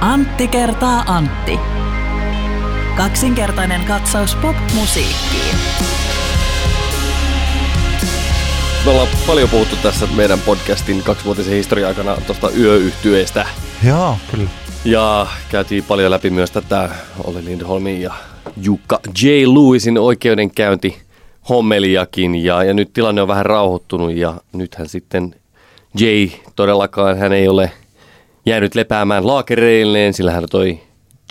Antti kertaa Antti. Kaksinkertainen katsaus pop-musiikkiin. Me ollaan paljon puhuttu tässä meidän podcastin kaksivuotisen historian aikana tuosta yöyhtyeestä. Joo, kyllä. Ja käytiin paljon läpi myös tätä Olli Lindholmin ja Jukka J. Lewisin oikeudenkäynti hommeliakin. Ja, ja nyt tilanne on vähän rauhoittunut ja nythän sitten Jay todellakaan hän ei ole jäänyt lepäämään laakereilleen, sillä hän toi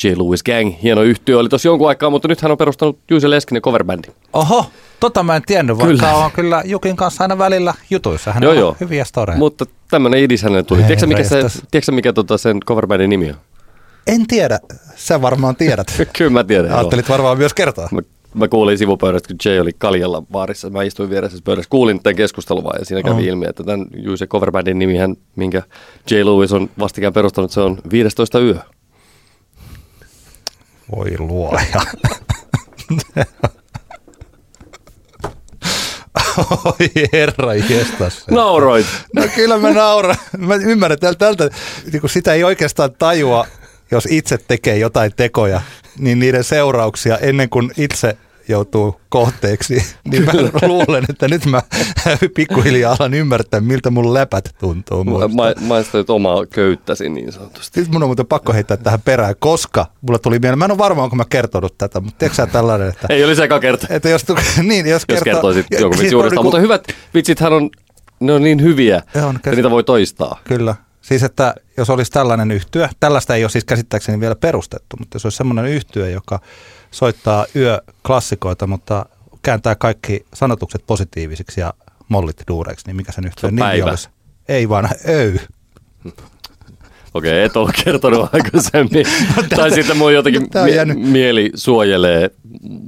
J. Lewis Gang, hieno yhtiö oli tosi jonkun aikaa, mutta nyt hän on perustanut Juise Leskinen coverbändi. Oho, tota mä en tiennyt, vaikka Kyllä. on kyllä Jukin kanssa aina välillä jutuissa. Hän Joo, on joo. hyviä storeja. Mutta tämmöinen idis hänelle tuli. Hei, Tiedätkö mikä, se, tiedätkö, mikä tota sen coverbändin nimi on? En tiedä, sä varmaan tiedät. Kyllä mä tiedän. Ajattelit varmaan myös kertoa. Mä, mä kuulin sivupöydästä, kun Jay oli Kaljalla baarissa. Mä istuin vieressä pöydässä. Kuulin tämän keskustelun vaan ja siinä kävi Oh. ilmi, että tämän Juise coverbändin nimihän, minkä Jay Lewis on vastikään perustanut, se on 15 yö. Voi luoja. Oi herra jestas. Nauroit! No kyllä mä nauran. Mä ymmärrän tältä, tältä niin kun sitä ei oikeastaan tajua, jos itse tekee jotain tekoja, niin niiden seurauksia ennen kuin itse joutuu kohteeksi, niin mä luulen, että nyt mä pikkuhiljaa alan ymmärtää, miltä mun läpät tuntuu. Mä, mä, nyt omaa köyttäsi niin sanotusti. Nyt mun on muuten pakko heittää tähän perään, koska mulla tuli mieleen, mä en ole varma, onko mä kertonut tätä, mutta tiedätkö sä tällainen, että, Ei olisi eka kerta, että jos, niin, jos, jos kertoisit siis vitsi uudestaan. niinku- Mutta hyvät vitsithän on, ne on niin hyviä, on että niitä voi toistaa. Kyllä. Siis että jos olisi tällainen yhtyö, tällaista ei ole siis käsittääkseni vielä perustettu, mutta jos olisi semmoinen yhtyö, joka soittaa yöklassikoita, mutta kääntää kaikki sanotukset positiivisiksi ja mollit duureiksi, niin mikä sen on nimi olisi? Ei vaan öy. Okei, et ole kertonut aikaisemmin. tai sitten mun jotenkin mie- jäänyt- mieli suojelee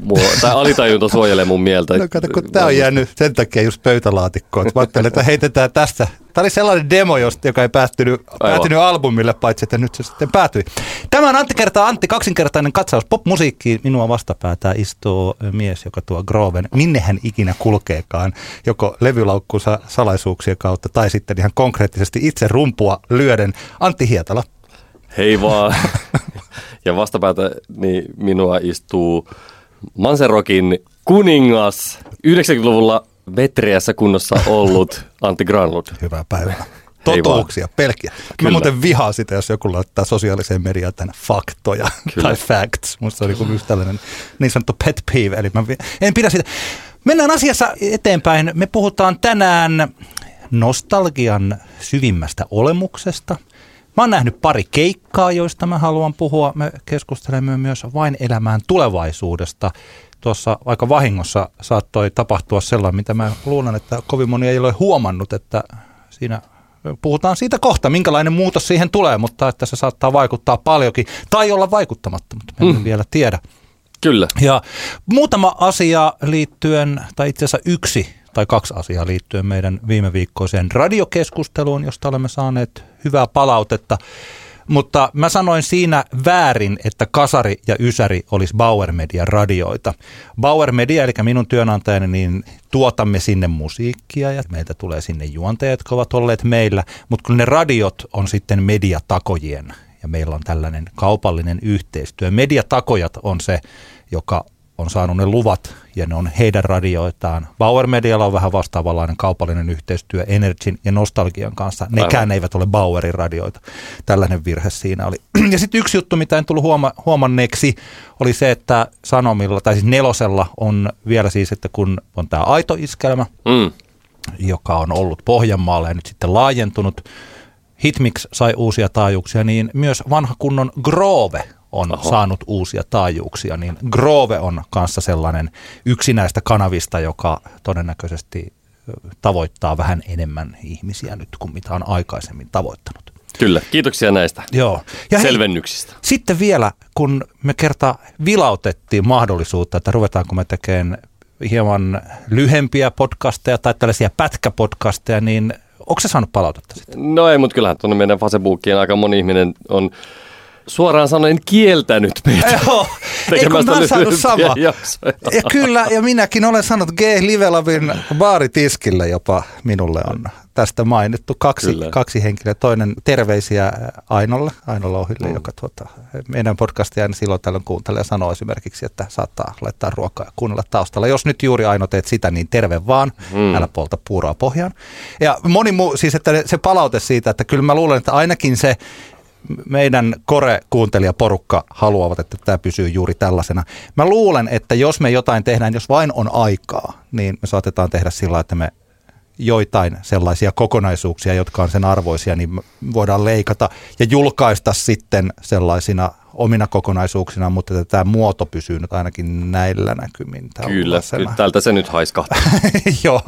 mua, tai alitajunta suojelee mun mieltä. No kato, kun tämä on jäänyt sen takia just pöytälaatikkoon. Mä ajattelin, että heitetään tästä. Tämä oli sellainen demo, josta, joka ei päättynyt, päättynyt albumille, paitsi että nyt se sitten päätyi. Tämä on Antti kertaa Antti, kaksinkertainen katsaus popmusiikkiin. Minua vastapäätä istuu mies, joka tuo Groven, minne hän ikinä kulkeekaan, joko levylaukkunsa salaisuuksien kautta tai sitten ihan konkreettisesti itse rumpua lyöden. Antti Hietala. Hei vaan. ja vastapäätä niin minua istuu Manserokin kuningas, 90-luvulla vetreässä kunnossa ollut Antti Granlund. Hyvää päivää. Totuuksia, pelkkiä. Mä Kyllä. muuten vihaan sitä, jos joku laittaa sosiaaliseen mediaan tänne faktoja Kyllä. tai facts. Musta se on niinku tällainen niin sanottu pet peeve, eli mä vi- en pidä sitä. Mennään asiassa eteenpäin. Me puhutaan tänään nostalgian syvimmästä olemuksesta. Mä oon nähnyt pari keikkaa, joista mä haluan puhua. Me keskustelemme myös vain elämään tulevaisuudesta. Tuossa aika vahingossa saattoi tapahtua sellainen, mitä mä luulen, että kovin moni ei ole huomannut, että siinä puhutaan siitä kohta, minkälainen muutos siihen tulee, mutta että se saattaa vaikuttaa paljonkin tai olla vaikuttamatta, mutta me emme vielä tiedä. Kyllä. Ja muutama asia liittyen, tai itse asiassa yksi tai kaksi asiaa liittyen meidän viime viikkoiseen radiokeskusteluun, josta olemme saaneet hyvää palautetta. Mutta mä sanoin siinä väärin, että Kasari ja Ysäri olisi Bauer Media radioita. Bauer Media, eli minun työnantajani, niin tuotamme sinne musiikkia ja meiltä tulee sinne juontajat, jotka ovat olleet meillä. Mutta kun ne radiot on sitten mediatakojien ja meillä on tällainen kaupallinen yhteistyö. Mediatakojat on se, joka on saanut ne luvat ja ne on heidän radioitaan. Bauer Medialla on vähän vastaavanlainen kaupallinen yhteistyö Energin ja Nostalgian kanssa. Nekään Aivan. eivät ole Bauerin radioita. Tällainen virhe siinä oli. Ja sitten yksi juttu, mitä en tullut huoma- huomanneeksi, oli se, että Sanomilla, tai siis Nelosella on vielä siis, että kun on tämä aito iskelmä, Mm. joka on ollut Pohjanmaalla ja nyt sitten laajentunut. Hitmix sai uusia taajuuksia, niin myös vanha kunnon Grove on Oho. Saanut uusia taajuuksia, niin Grove on kanssa sellainen yksi näistä kanavista, joka todennäköisesti tavoittaa vähän enemmän ihmisiä nyt kuin mitä on aikaisemmin tavoittanut. Kyllä. Kiitoksia näistä Joo. Ja hei, selvennyksistä. sitten vielä, kun me kerta vilautettiin mahdollisuutta, että ruvetaanko me tekemään hieman lyhempiä podcasteja tai tällaisia pätkäpodcasteja, niin onko se saanut palautetta sitten? No ei, mutta kyllähän tuonne meidän Facebookiin aika moni ihminen on suoraan sanoen kieltänyt meitä Joo, ei kun mä saanut sama. Ja kyllä, ja minäkin olen sanonut G. Livelavin baaritiskille jopa minulle on tästä mainittu kaksi, kaksi henkilöä. Toinen terveisiä Ainolle, Ainolle Ohille, mm. joka tuota, meidän podcastia aina silloin tällöin kuuntelee ja sanoo esimerkiksi, että saattaa laittaa ruokaa ja kuunnella taustalla. Jos nyt juuri Aino teet sitä, niin terve vaan, mm. älä polta puuroa pohjaan. Ja moni muu, siis että se palaute siitä, että kyllä mä luulen, että ainakin se meidän kore-kuuntelijaporukka haluavat, että tämä pysyy juuri tällaisena. Mä luulen, että jos me jotain tehdään, jos vain on aikaa, niin me saatetaan tehdä sillä, että me joitain sellaisia kokonaisuuksia, jotka on sen arvoisia, niin voidaan leikata ja julkaista sitten sellaisina omina kokonaisuuksina, mutta tämä muoto pysyy nyt ainakin näillä näkymin. Kyllä, kyllä, tältä se nyt haiskahtaa. Joo.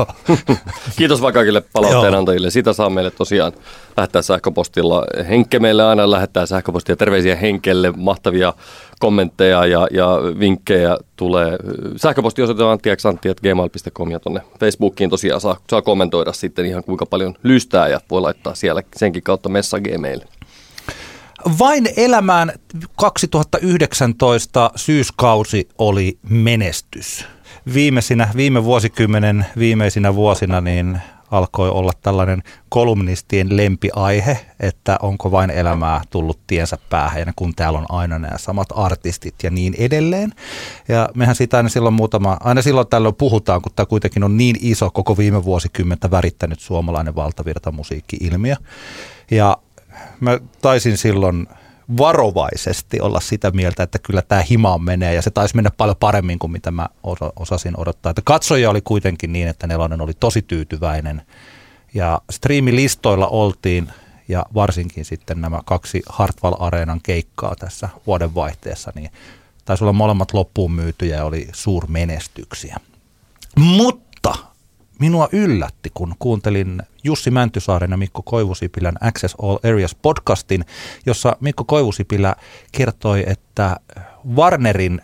Kiitos vaan kaikille palautteen antajille. Sitä saa meille tosiaan lähettää sähköpostilla. Henkke meille aina lähettää sähköpostia. Terveisiä Henkelle, mahtavia kommentteja ja, ja vinkkejä tulee. Sähköpostiosoite on anttiaksantti.gmail.com ja tuonne Facebookiin tosiaan saa, saa kommentoida sitten ihan kuinka paljon lystää ja voi laittaa siellä senkin kautta messagea meille. Vain elämään 2019 syyskausi oli menestys. Viimeisinä, viime vuosikymmenen viimeisinä vuosina niin alkoi olla tällainen kolumnistien lempiaihe, että onko vain elämää tullut tiensä päähän, kun täällä on aina nämä samat artistit ja niin edelleen. Ja mehän siitä aina silloin muutama, aina silloin tällöin puhutaan, kun tämä kuitenkin on niin iso koko viime vuosikymmentä värittänyt suomalainen valtavirtamusiikki-ilmiö. Ja mä taisin silloin varovaisesti olla sitä mieltä, että kyllä tämä himaan menee ja se taisi mennä paljon paremmin kuin mitä mä osasin odottaa. Että katsoja oli kuitenkin niin, että Nelonen oli tosi tyytyväinen ja striimilistoilla oltiin ja varsinkin sitten nämä kaksi Hartwall Areenan keikkaa tässä vuodenvaihteessa, niin taisi olla molemmat loppuun myytyjä ja oli suurmenestyksiä. Mutta minua yllätti, kun kuuntelin Jussi Mäntysaaren ja Mikko Koivusipilän Access All Areas podcastin, jossa Mikko Koivusipilä kertoi, että Warnerin,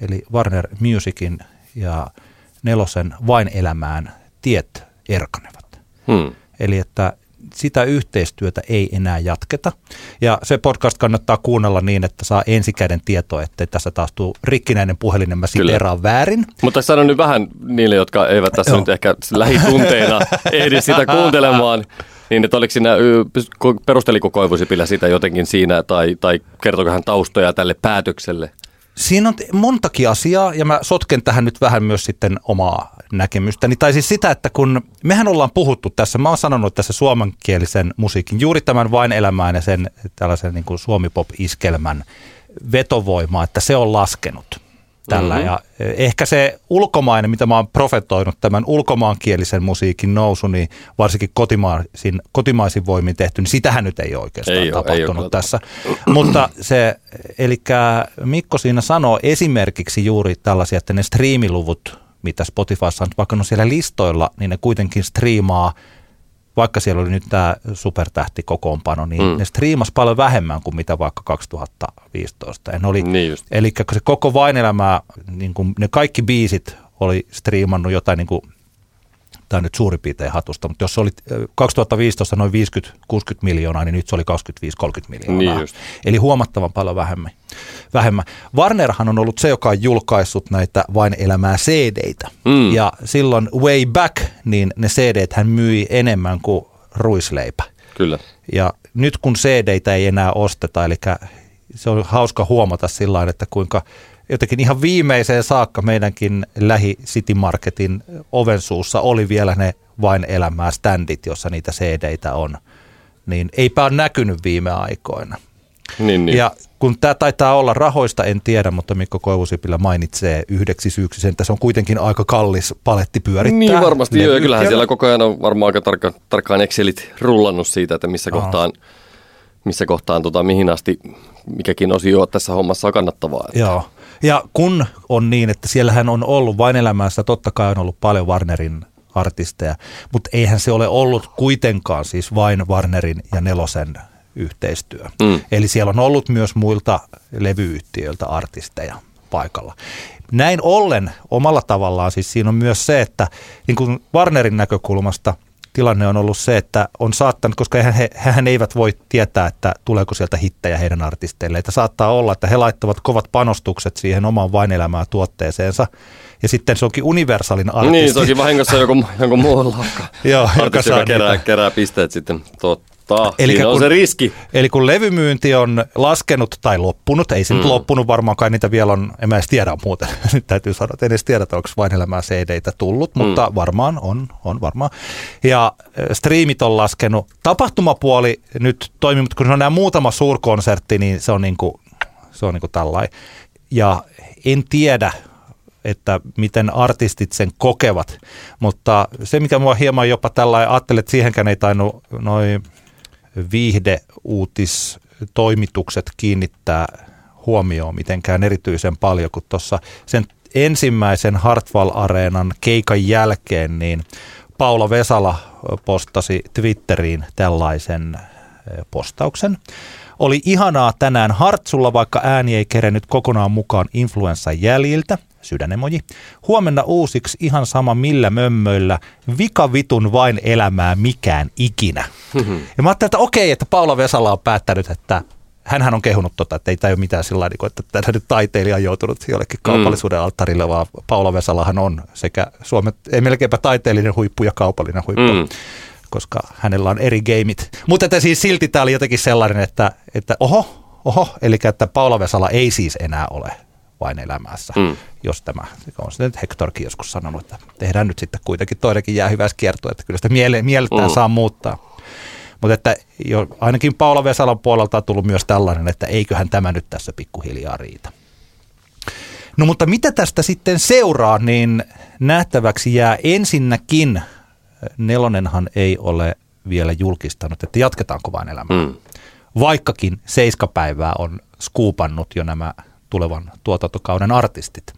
eli Warner Musicin ja Nelosen vain elämään tiet erkanevat. Hmm. Eli että sitä yhteistyötä ei enää jatketa. Ja se podcast kannattaa kuunnella niin, että saa ensikäden tietoa, että tässä taas tuu rikkinäinen puhelin, mä siteraan väärin. Mutta sanon nyt vähän niille, jotka eivät tässä Joo. nyt ehkä lähitunteina ehdi sitä kuuntelemaan. Niin, että oliko siinä, perusteliko Koivusipilä sitä jotenkin siinä, tai, tai kertoiko hän taustoja tälle päätökselle? Siinä on montakin asiaa, ja mä sotken tähän nyt vähän myös sitten omaa näkemystäni. Tai siis sitä, että kun mehän ollaan puhuttu tässä, mä oon sanonut tässä suomenkielisen musiikin, juuri tämän vain elämään ja sen tällaisen niin suomipop-iskelmän vetovoimaa, että se on laskenut tällä. Mm-hmm. Ja eh, ehkä se ulkomainen, mitä mä oon profetoinut, tämän ulkomaankielisen musiikin nousu, niin varsinkin kotimaisin, kotimaisin voimin tehty, niin sitähän nyt ei oikeastaan ei tapahtunut ole, ei tässä. Mutta se, eli Mikko siinä sanoo esimerkiksi juuri tällaisia, että ne striimiluvut, mitä Spotifyssa on, vaikka on siellä listoilla, niin ne kuitenkin striimaa – vaikka siellä oli nyt tämä supertähti kokoonpano, niin mm. ne striimas paljon vähemmän kuin mitä vaikka 2015. Ja oli, niin eli se koko vain elämää, niin kuin ne kaikki biisit oli striimannut jotain niin kuin tämä nyt suurin piirtein hatusta, mutta jos se oli 2015 noin 50-60 miljoonaa, niin nyt se oli 25-30 miljoonaa. Niin Eli huomattavan paljon vähemmän. vähemmän. Warnerhan on ollut se, joka on julkaissut näitä vain elämää CD-tä. Mm. Ja silloin way back, niin ne cd hän myi enemmän kuin ruisleipä. Kyllä. Ja nyt kun CD-tä ei enää osteta, eli se on hauska huomata sillä että kuinka jotenkin ihan viimeiseen saakka meidänkin lähi City Marketin ovensuussa oli vielä ne vain elämää standit, jossa niitä cd on. Niin eipä ole näkynyt viime aikoina. Niin, niin. Ja kun tämä taitaa olla rahoista, en tiedä, mutta Mikko Koivusipilä mainitsee yhdeksi syyksi sen, että se on kuitenkin aika kallis paletti pyörittää. Niin varmasti joo, ja kyllähän siellä koko ajan on varmaan aika tarkka, tarkkaan Excelit rullannut siitä, että missä Aha. kohtaan, missä kohtaan tota, mihin asti mikäkin osio tässä hommassa on kannattavaa. Että. Joo. Ja kun on niin, että siellähän on ollut vain elämässä, totta kai on ollut paljon Warnerin artisteja, mutta eihän se ole ollut kuitenkaan siis vain Warnerin ja Nelosen yhteistyö. Mm. Eli siellä on ollut myös muilta levyyhtiöiltä artisteja paikalla. Näin ollen omalla tavallaan siis siinä on myös se, että niin kuin Warnerin näkökulmasta tilanne on ollut se, että on saattanut, koska he, hehän eivät voi tietää, että tuleeko sieltä hittejä heidän artisteille. Että saattaa olla, että he laittavat kovat panostukset siihen omaan vainelämää tuotteeseensa. Ja sitten se onkin universaalin artisti. Niin, se onkin vahingossa joku, joku muu lakka. Joo, artisti, joka joka kerää, niitä. kerää pisteet sitten. Totta. Eli Siinä on kun- se riski. Eli kun levymyynti on laskenut tai loppunut, ei se mm. nyt loppunut varmaan kai niitä vielä on, en mä edes tiedä muuten, nyt täytyy sanoa, että en edes tiedä, että onko vain elämää CD-tä tullut, mm. mutta varmaan on, on varmaan. Ja striimit on laskenut. Tapahtumapuoli nyt toimii, mutta kun se on nämä muutama suurkonsertti, niin se on niin kuin, se on niin kuin tällainen. Ja en tiedä, että miten artistit sen kokevat, mutta se mikä mua hieman jopa tällä ajattelin, että siihenkään ei tainnut noin viihdeuutistoimitukset kiinnittää huomioon mitenkään erityisen paljon, kun tuossa sen ensimmäisen Hartwall-areenan keikan jälkeen, niin Paula Vesala postasi Twitteriin tällaisen eh, postauksen. Oli ihanaa tänään Hartsulla, vaikka ääni ei kerennyt kokonaan mukaan influenssan jäljiltä. Sydänemoji. Huomenna uusiksi ihan sama millä mömmöillä. Vika vitun vain elämää mikään ikinä. Ja mä ajattelin, että okei, että Paula Vesala on päättänyt, että hänhän on kehunut tota, että ei tämä ole mitään sillä lailla, että tämä nyt taiteilija on joutunut jollekin kaupallisuuden alttarille, vaan Paula Vesalahan on sekä Suomen, ei melkeinpä taiteellinen huippu ja kaupallinen huippu. Mm. Koska hänellä on eri gameit. Mutta että siis silti tämä oli jotenkin sellainen, että, että oho, oho, eli että Paula Vesala ei siis enää ole vain elämässä, Mm. jos tämä, on se nyt Hectorkin joskus sanonut, että tehdään nyt sitten kuitenkin toinenkin jää hyvässä kiertoa, että kyllä sitä miele, mieltään mm. saa muuttaa. Mutta että jo, ainakin Paula Vesalan puolelta on tullut myös tällainen, että eiköhän tämä nyt tässä pikkuhiljaa riitä. No mutta mitä tästä sitten seuraa, niin nähtäväksi jää ensinnäkin, Nelonenhan ei ole vielä julkistanut, että jatketaanko vain elämää. Mm. Vaikkakin seiskapäivää on skuupannut jo nämä tulevan tuotantokauden artistit.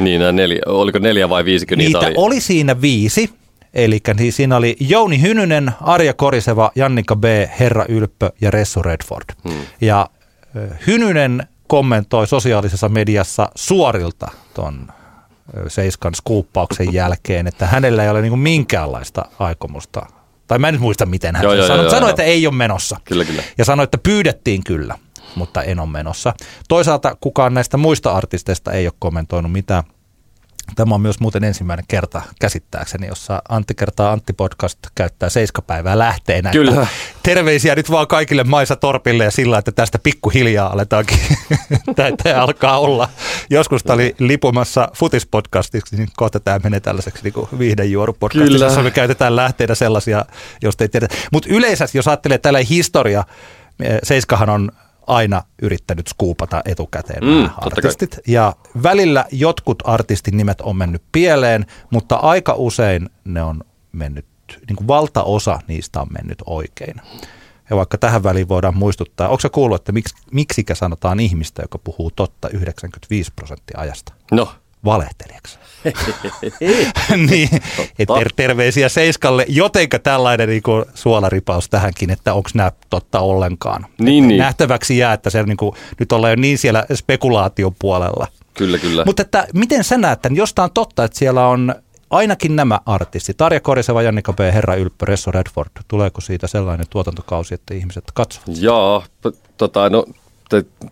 Niin, neljä, oliko neljä vai viisikö niitä, Niitä oli? oli siinä viisi. Eli niin siinä oli Jouni Hynynen, Arja Koriseva, Jannika B, Herra Ylppö ja Ressu Redford. Hmm. Ja Hynynen kommentoi sosiaalisessa mediassa suorilta ton Seiskan skuuppauksen jälkeen, että hänellä ei ole niinku minkäänlaista aikomusta. Tai mä en nyt muista, miten hän Joo, sen joo, sanoi. joo, sanoi, joo. että ei ole menossa. Kyllä, kyllä. Ja sanoi, että pyydettiin kyllä, mutta en ole menossa. Toisaalta kukaan näistä muista artisteista ei ole kommentoinut mitään. Tämä on myös muuten ensimmäinen kerta käsittääkseni, jossa Antti kertaa Antti podcast käyttää seiskapäivää lähteenä. Kyllä. Terveisiä nyt vaan kaikille Maisa Torpille ja sillä, että tästä pikkuhiljaa aletaankin. Tämä alkaa olla. Joskus tämä oli lipumassa futispodcastiksi, niin kohta tämä menee tällaiseksi niin viihdejuorupodcastiksi, Kyllä. jossa me käytetään lähteenä sellaisia, joista ei tiedä. Mutta yleensä, jos ajattelee tällä historia, eh, Seiskahan on aina yrittänyt skuupata etukäteen Mm, nämä totta kai. artistit. Ja välillä jotkut artistin nimet on mennyt pieleen, mutta aika usein ne on mennyt, niin kuin valtaosa niistä on mennyt oikein. Ja vaikka tähän väliin voidaan muistuttaa, onko se kuullut, että miksi, miksikä sanotaan ihmistä, joka puhuu totta 95 prosenttia ajasta? No, Valehtelijaksi. niin, et ter- terveisiä Seiskalle. Jotenka tällainen niin kuin suolaripaus tähänkin, että onko nämä totta ollenkaan. Niin, niin. Nähtäväksi jää, että se niin kuin, nyt ollaan jo niin siellä spekulaation puolella. kyllä, kyllä. Mutta että miten sä näet tämän, jos tää on totta, että siellä on ainakin nämä artistit, Tarja Koriseva, Jannika B, Herra Ylppö, Resso Redford, tuleeko siitä sellainen tuotantokausi, että ihmiset katsovat? P- tota, no,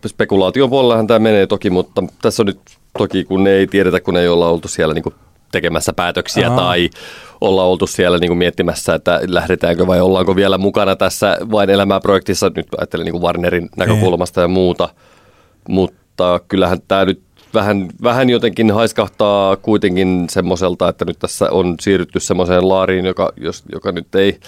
spekulaation puolellahan tämä menee toki, mutta tässä on nyt toki, kun ei tiedetä, kun ei olla oltu siellä niinku tekemässä päätöksiä Aa. tai olla oltu siellä niinku miettimässä, että lähdetäänkö vai ollaanko vielä mukana tässä vain elämää-projektissa, nyt ajattelen niinku Warnerin näkökulmasta ja muuta, mutta kyllähän tämä nyt vähän, vähän jotenkin haiskahtaa kuitenkin semmoiselta, että nyt tässä on siirrytty semmoiseen laariin, joka, jos, joka nyt ei,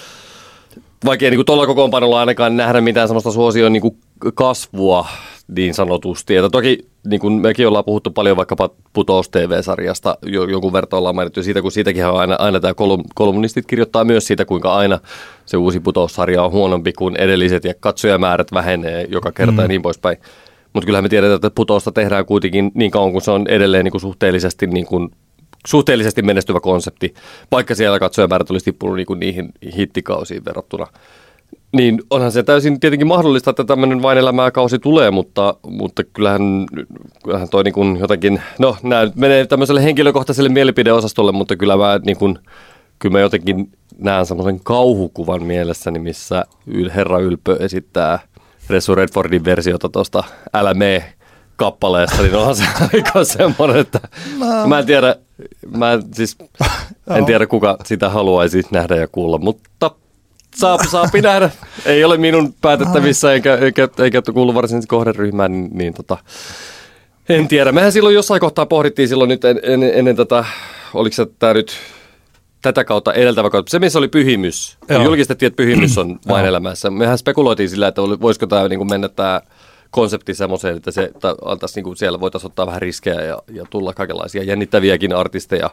vaikea niin tuolla kokoonpanolla ainakaan nähdä mitään semmoista suosion niin kuin kasvua niin sanotusti. Että toki niin kuin mekin ollaan puhuttu paljon vaikkapa Putous TV-sarjasta, jo, jonkun verran ollaan mainittu siitä, kun siitäkin on aina, aina tämä kolum, kolumnistit kirjoittaa myös siitä, kuinka aina se uusi Putous-sarja on huonompi kuin edelliset ja katsojamäärät vähenee joka kerta mm. ja niin poispäin. Mutta kyllähän me tiedetään, että Putousta tehdään kuitenkin niin kauan, kun se on edelleen niin kuin suhteellisesti niin kuin suhteellisesti menestyvä konsepti, vaikka siellä katsojamäärät olisi tippunut niin kuin niihin hittikausiin verrattuna. Niin onhan se täysin tietenkin mahdollista, että tämmöinen vain elämää kausi tulee, mutta, mutta kyllähän, kyllähän toi niin kuin jotenkin, no nämä nyt menee tämmöiselle henkilökohtaiselle mielipideosastolle, mutta kyllä mä niin kuin kyllä mä jotenkin näen semmoisen kauhukuvan mielessäni, missä herra Ylpö esittää Resu Redfordin versiota tuosta Älä mee kappaleesta, niin onhan se aika semmoinen, että no. mä en tiedä, mä en, siis, en tiedä kuka sitä haluaisi nähdä ja kuulla, mutta saa, saapi nähdä. Ei ole minun päätettävissä eikä, eikä, eikä kuulu varsinaisesti kohderyhmään, niin, niin tota, en tiedä. Mehän silloin jossain kohtaa pohdittiin silloin nyt en, en, ennen tätä, oliko se tämä nyt tätä kautta edeltävä kautta. Se, missä oli pyhimys. Joo. Julkistettiin, että pyhimys on vain elämässä. Mehän spekuloitiin sillä, että voisiko tämä niin mennä tämä konsepti semmoiseen, että se antaisi niin kuin siellä voitaisiin ottaa vähän riskejä ja, ja tulla kaikenlaisia jännittäviäkin artisteja.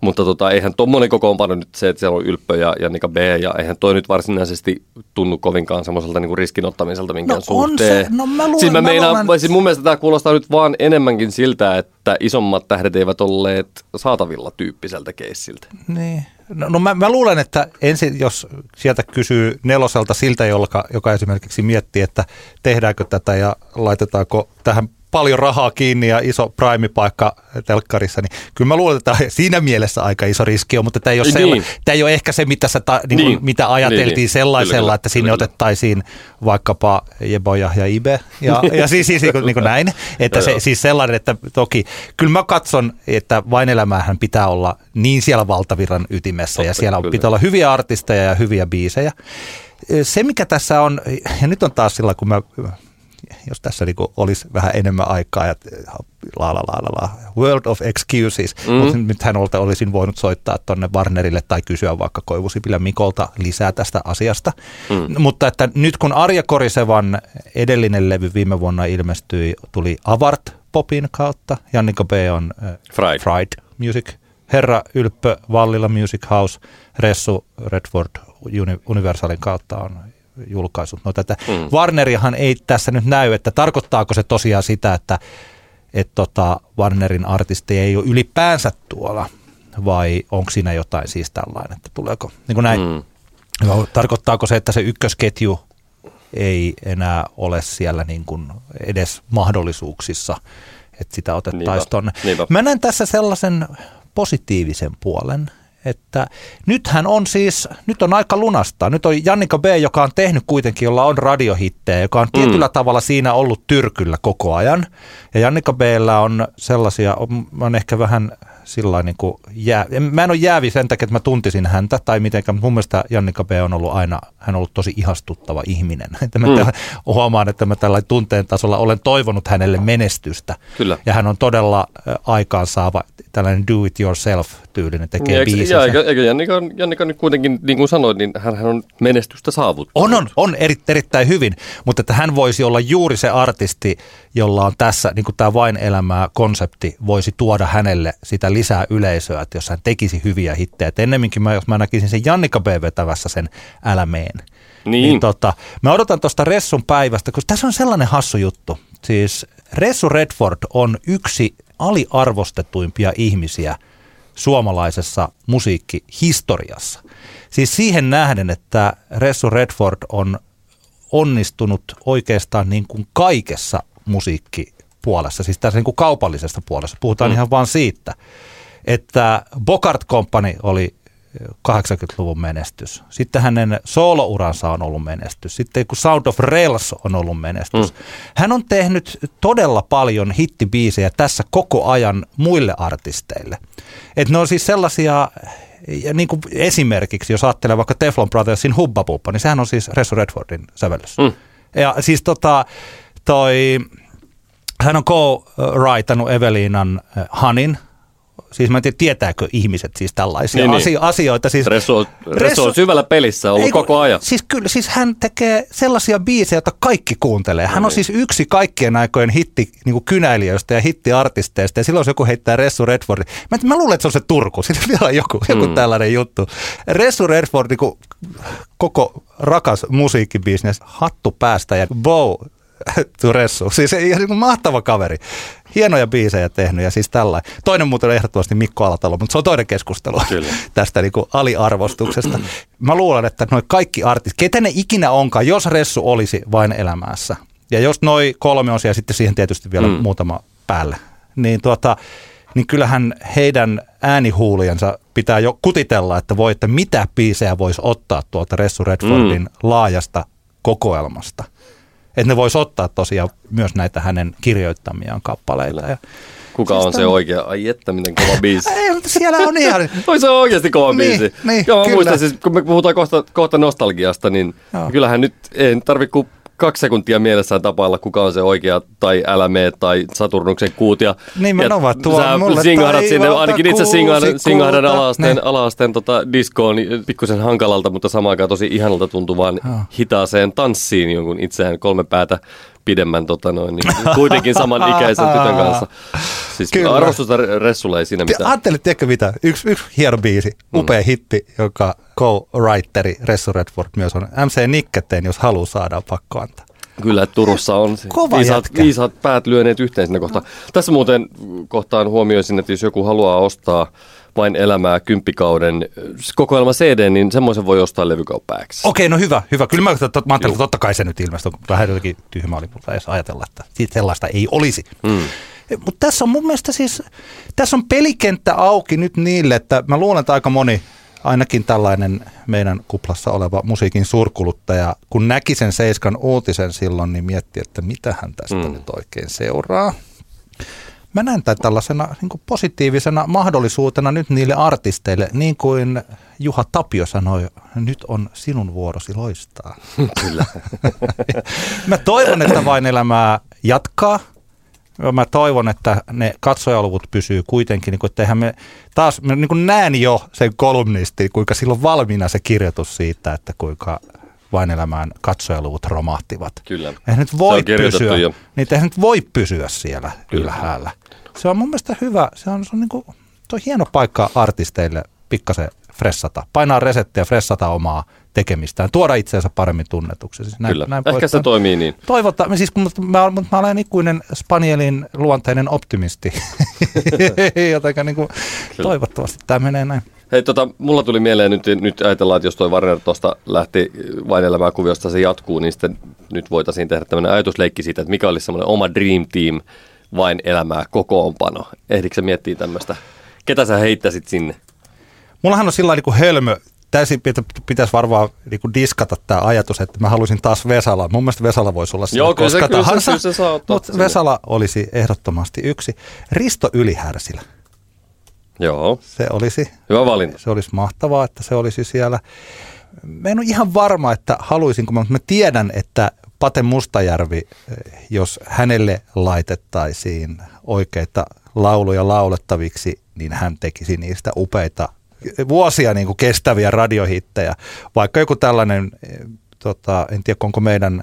Mutta tota, eihän tuommoinen kokoonpano nyt se, että siellä on Ylppö ja Jannika B, ja eihän toi nyt varsinaisesti tunnu kovinkaan semmoiselta niin riskinottamiselta minkään no suhteen. Se, no mä luulen, siis mä, mä meinaan, luulen... siis mun mielestä tämä kuulostaa nyt vaan enemmänkin siltä, että isommat tähdet eivät olleet saatavilla tyyppiseltä keissiltä. Niin. No, no mä, mä luulen, että ensin jos sieltä kysyy neloselta siltä, joka, joka esimerkiksi miettii, että tehdäänkö tätä ja laitetaanko tähän paljon rahaa kiinni ja iso prime-paikka telkkarissa, niin kyllä mä luulen, että siinä mielessä aika iso riski on, mutta tämä ei ole, niin. tämä ei ole ehkä se, mitä, sä ta, niin niin. mitä ajateltiin niin, niin. sellaisella, kyllä, että sinne kyllä. otettaisiin vaikkapa Jeboja ja Ibe ja, ja siis, siis niin, kuin, niin kuin näin, että se, siis sellainen, että toki kyllä mä katson, että vain elämähän pitää olla niin siellä valtavirran ytimessä Totta, ja siellä kyllä. pitää olla hyviä artisteja ja hyviä biisejä. Se, mikä tässä on, ja nyt on taas sillä, kun mä jos tässä niinku olisi vähän enemmän aikaa ja la la la la la, world of excuses, mm. mutta nythän olisin voinut soittaa tuonne Warnerille tai kysyä vaikka Koivusipilä Mikolta lisää tästä asiasta. Mm. Mutta että nyt kun Arja Korisevan edellinen levy viime vuonna ilmestyi, tuli Avart Popin kautta, Jannika B on äh, Fried. Fried Music, Herra Ylppö Vallilla Music House, Ressu Redford Universalin kautta on julkaisut. No tätä mm. Warnerihan ei tässä nyt näy, että tarkoittaako se tosiaan sitä, että et tota Warnerin artisti ei ole ylipäänsä tuolla vai onko siinä jotain siis tällainen, että tuleeko niin kuin näin. Mm. No, tarkoittaako se, että se ykkösketju ei enää ole siellä niin kuin edes mahdollisuuksissa, että sitä otettaisiin tuonne. Mä näen tässä sellaisen positiivisen puolen, että nythän on siis, nyt on aika lunastaa. Nyt on Jannika B, joka on tehnyt kuitenkin, jolla on radiohittejä, joka on mm. tietyllä tavalla siinä ollut tyrkyllä koko ajan. Ja Jannika Bllä on sellaisia, on, on ehkä vähän sillä niin kuin jää, mä en ole jäävi sen takia, että mä tuntisin häntä tai mitenkään, mutta mun mielestä Jannika B on ollut aina, hän on ollut tosi ihastuttava ihminen. Että mä mm. huomaan, että mä tällä tunteen tasolla olen toivonut hänelle menestystä. Kyllä. Ja hän on todella aikaansaava tällainen do it yourself tyylinen, tekee ja, biisiä. Eikö, eikö Jannika, Jannika nyt kuitenkin, niin kuin sanoit, niin hän, hän on menestystä saavuttanut. On, on, on eri, erittäin hyvin, mutta että hän voisi olla juuri se artisti, jolla on tässä, niin kuin tämä vain elämää konsepti, voisi tuoda hänelle sitä lisää yleisöä, että jos hän tekisi hyviä hittejä. Ennemminkin mä, jos mä näkisin sen Jannika B vetävässä sen älämeen. Niin. niin tota, mä odotan tuosta Ressun päivästä, koska tässä on sellainen hassu juttu. Siis Ressu Redford on yksi aliarvostetuimpia ihmisiä suomalaisessa musiikkihistoriassa. Siis siihen nähden, että Ressu Redford on onnistunut oikeastaan niin kuin kaikessa musiikkipuolessa, siis tässä niin kuin kaupallisesta puolessa. Puhutaan mm. ihan vain siitä, että Bogart Company oli 80-luvun menestys. Sitten hänen soolouransa on ollut menestys. Sitten kun Sound of Rails on ollut menestys. Mm. Hän on tehnyt todella paljon hittibiisejä tässä koko ajan muille artisteille. Et ne on siis sellaisia, ja niin kuin esimerkiksi, jos ajattelee vaikka Teflon Brothersin Hubba Bubba, niin sehän on siis Resu Redfordin sävellys. Mm. Ja siis tota, toi, hän on co-writannut Evelinan Hanin – siis mä en tiedä, tietääkö ihmiset siis tällaisia niin, asio- niin. asioita. Siis, Resu, on, Resu on syvällä pelissä ollut ei, koko ajan. Siis kyllä, siis hän tekee sellaisia biisejä, joita kaikki kuuntelee. Hän no, on niin. siis yksi kaikkien aikojen hitti niin kuin kynäilijöistä ja hittiartisteista ja silloin jos joku heittää Ressu Redford. Mä, mä luulen, että se on se Turku, siinä vielä on joku, joku mm. tällainen juttu. Ressu Redford, niin kuin, koko rakas musiikkibisnes, hattu päästä ja wow, Turessu. Siis ihan niin mahtava kaveri. Hienoja biisejä tehnyt ja siis tällä. Toinen muuten on ehdottomasti Mikko Alatalo, mutta se on toinen keskustelu Kyllä. tästä niin kuin aliarvostuksesta. Mä luulen, että noin kaikki artistit, ketä ne ikinä onkaan, jos Ressu olisi vain elämässä. Ja jos noin kolme on ja sitten siihen tietysti vielä mm. muutama päälle. Niin, tuota, niin kyllähän heidän äänihuuliensa pitää jo kutitella, että voi, että mitä biisejä voisi ottaa tuolta Ressu Redfordin mm. laajasta kokoelmasta. Että ne voisi ottaa tosiaan myös näitä hänen kirjoittamiaan kappaleita. Ja Kuka siis on se oikea? Ai että, miten kova biisi. Ei, siellä on ihan... Oi se on oikeasti kova Niin, biisi. niin, Joo, mä kyllä. muistan siis, kun me puhutaan kohta, kohta nostalgiasta, niin Joo. kyllähän nyt ei tarvi kuin kaksi sekuntia mielessään tapailla, kuka on se oikea, tai älä mene, tai Saturnuksen kuut. Ja, Nimenomaan, ja tuo sä mulle singahdat sinne, ainakin itse singahdan, alaasteen, Niin. alaasteen tota diskoon niin pikkusen hankalalta, mutta samaan aikaan tosi ihanalta tuntuvaan Joo. hitaaseen tanssiin jonkun itseään kolme päätä pidemmän tota noin, niin kuitenkin saman ikäisen tytön kanssa. Siis Kyllä. arvostusta Ressulle ei siinä mitään. ajattelit, tiedätkö mitä? Yksi, yksi hieno biisi, Mm. upea hitti, joka co-writeri Ressu Redford myös on. MC Nikketeen, jos haluaa saada, pakko antaa. Kyllä, että Turussa on Kova viisaat, jätkä. viisaat päät lyöneet yhteen siinä kohtaa. Tässä muuten kohtaan huomioisin, että jos joku haluaa ostaa vain elämää kymppikauden kokoelma CD, niin semmoisen voi ostaa levykauppaaksi. Okei, no hyvä, hyvä. Kyllä mä, tot, mä ajattelin, että totta kai se nyt ilmestyy. Vähän jotenkin tyhmä oli mutta edes ajatella, että siitä sellaista ei olisi. Mm. Mutta tässä on mun mielestä siis, tässä on pelikenttä auki nyt niille, että mä luulen, että aika moni, ainakin tällainen meidän kuplassa oleva musiikin surkuluttaja, kun näki sen Seiskan uutisen silloin, niin mietti, että mitä hän tästä mm. nyt oikein seuraa. Mä näen tämän tällaisena niin kuin positiivisena mahdollisuutena nyt niille artisteille, niin kuin Juha Tapio sanoi, nyt on sinun vuorosi loistaa. Kyllä. Mä toivon, että vain elämää jatkaa. Ja Mä toivon, että ne katsojaluvut pysyy kuitenkin, niin kuin, että eihän me taas, mä niin näen jo sen kolumnisti, kuinka silloin valmiina se kirjoitus siitä, että kuinka vain elämään katsojaluvut romahtivat. Kyllä. Eihän nyt Se voi pysyä, jo. niin eihän nyt voi pysyä siellä Kyllä. ylhäällä. Se on mun mielestä hyvä, se on, se on, niin kuin, se on hieno paikka artisteille pikkasen fressata, painaa resettiä, fressata omaa tekemistään, tuoda itseensä paremmin tunnetuksi. Siis Kyllä. Ehkä poispäin. se toimii niin. Toivotaan, siis mutta mä, mutta mä olen ikuinen Spanielin luonteinen optimisti, jotenka niin kuin, toivottavasti tämä menee näin. Hei, tota, mulla tuli mieleen nyt, nyt ajatellaan, että jos toi Warner tuosta lähti vain elämää kuviosta, se jatkuu, niin sitten nyt voitaisiin tehdä tämmöinen ajatusleikki siitä, että mikä olisi semmoinen oma dream team vain elämää kokoonpano. Ehdikö sä miettiä tämmöistä? Ketä sä heittäisit sinne? Mullahan on sillä niin kuin hölmö, täysin pitä- pitäisi varmaan niin kuin diskata tämä ajatus, että mä haluaisin taas Vesala. Mun mielestä Vesala voisi olla Joo, kyllä se- koska kyllä se- tahansa, kyllä se saa ottaa mutta sinne. Vesala olisi ehdottomasti yksi. Risto Ylihärsilä, Joo, se olisi hyvä valinta. Se olisi mahtavaa, että se olisi siellä. Mä en ole ihan varma, että haluaisinko, mutta mä tiedän, että Pate Mustajärvi, eh, jos hänelle laitettaisiin oikeita lauluja laulettaviksi, niin hän tekisi niistä upeita vuosia niin kuin kestäviä radiohittejä. Vaikka joku tällainen, eh, tota, en tiedä onko meidän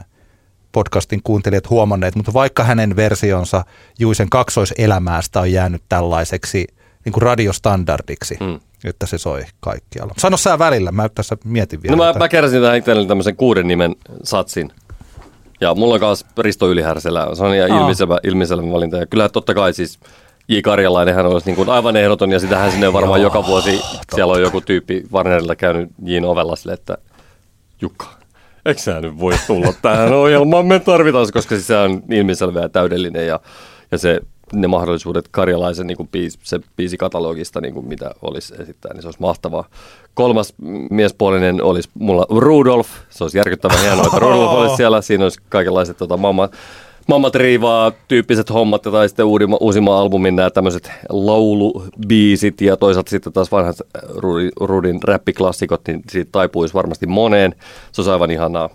podcastin kuuntelijat huomanneet, mutta vaikka hänen versionsa Juisen kaksoiselämäästä on jäänyt tällaiseksi niin kuin radiostandardiksi, Mm. että se soi kaikkialla. Sano sä välillä, mä tässä mietin vielä. No mä, että- mä keräsin tähän itselleni tämmöisen kuuden nimen satsin. Ja mulla on myös Risto Ylihärselä. Se on ihan ilmiselvä, ilmiselvä valinta. Ja kyllä totta kai siis J. Karjalainen hän olisi niin kuin aivan ehdoton ja sitähän sinne varmaan joka vuosi siellä on joku tyyppi Warnerilla käynyt Jin ovella sille, että Jukka, eikö sä nyt voi tulla tähän ohjelmaan? Me tarvitaan koska siis se on ilmiselvä ja täydellinen ja, ja se ne mahdollisuudet Karjalaisen niin kuin biis, se biisikatalogista, niin kuin mitä olisi esittää, niin se olisi mahtavaa. Kolmas miespuolinen olisi mulla Rudolf, se olisi järkyttävän hienoa, että Rudolf olisi siellä, siinä olisi kaikenlaiset tota, mamma, Mammat riivaa tyyppiset hommat ja tai sitten uudima, uusimman albumin nämä tämmöiset laulubiisit ja toisaalta sitten taas vanhat Rudin, Rudin räppiklassikot, niin siitä taipuisi varmasti moneen. Se olisi aivan ihanaa.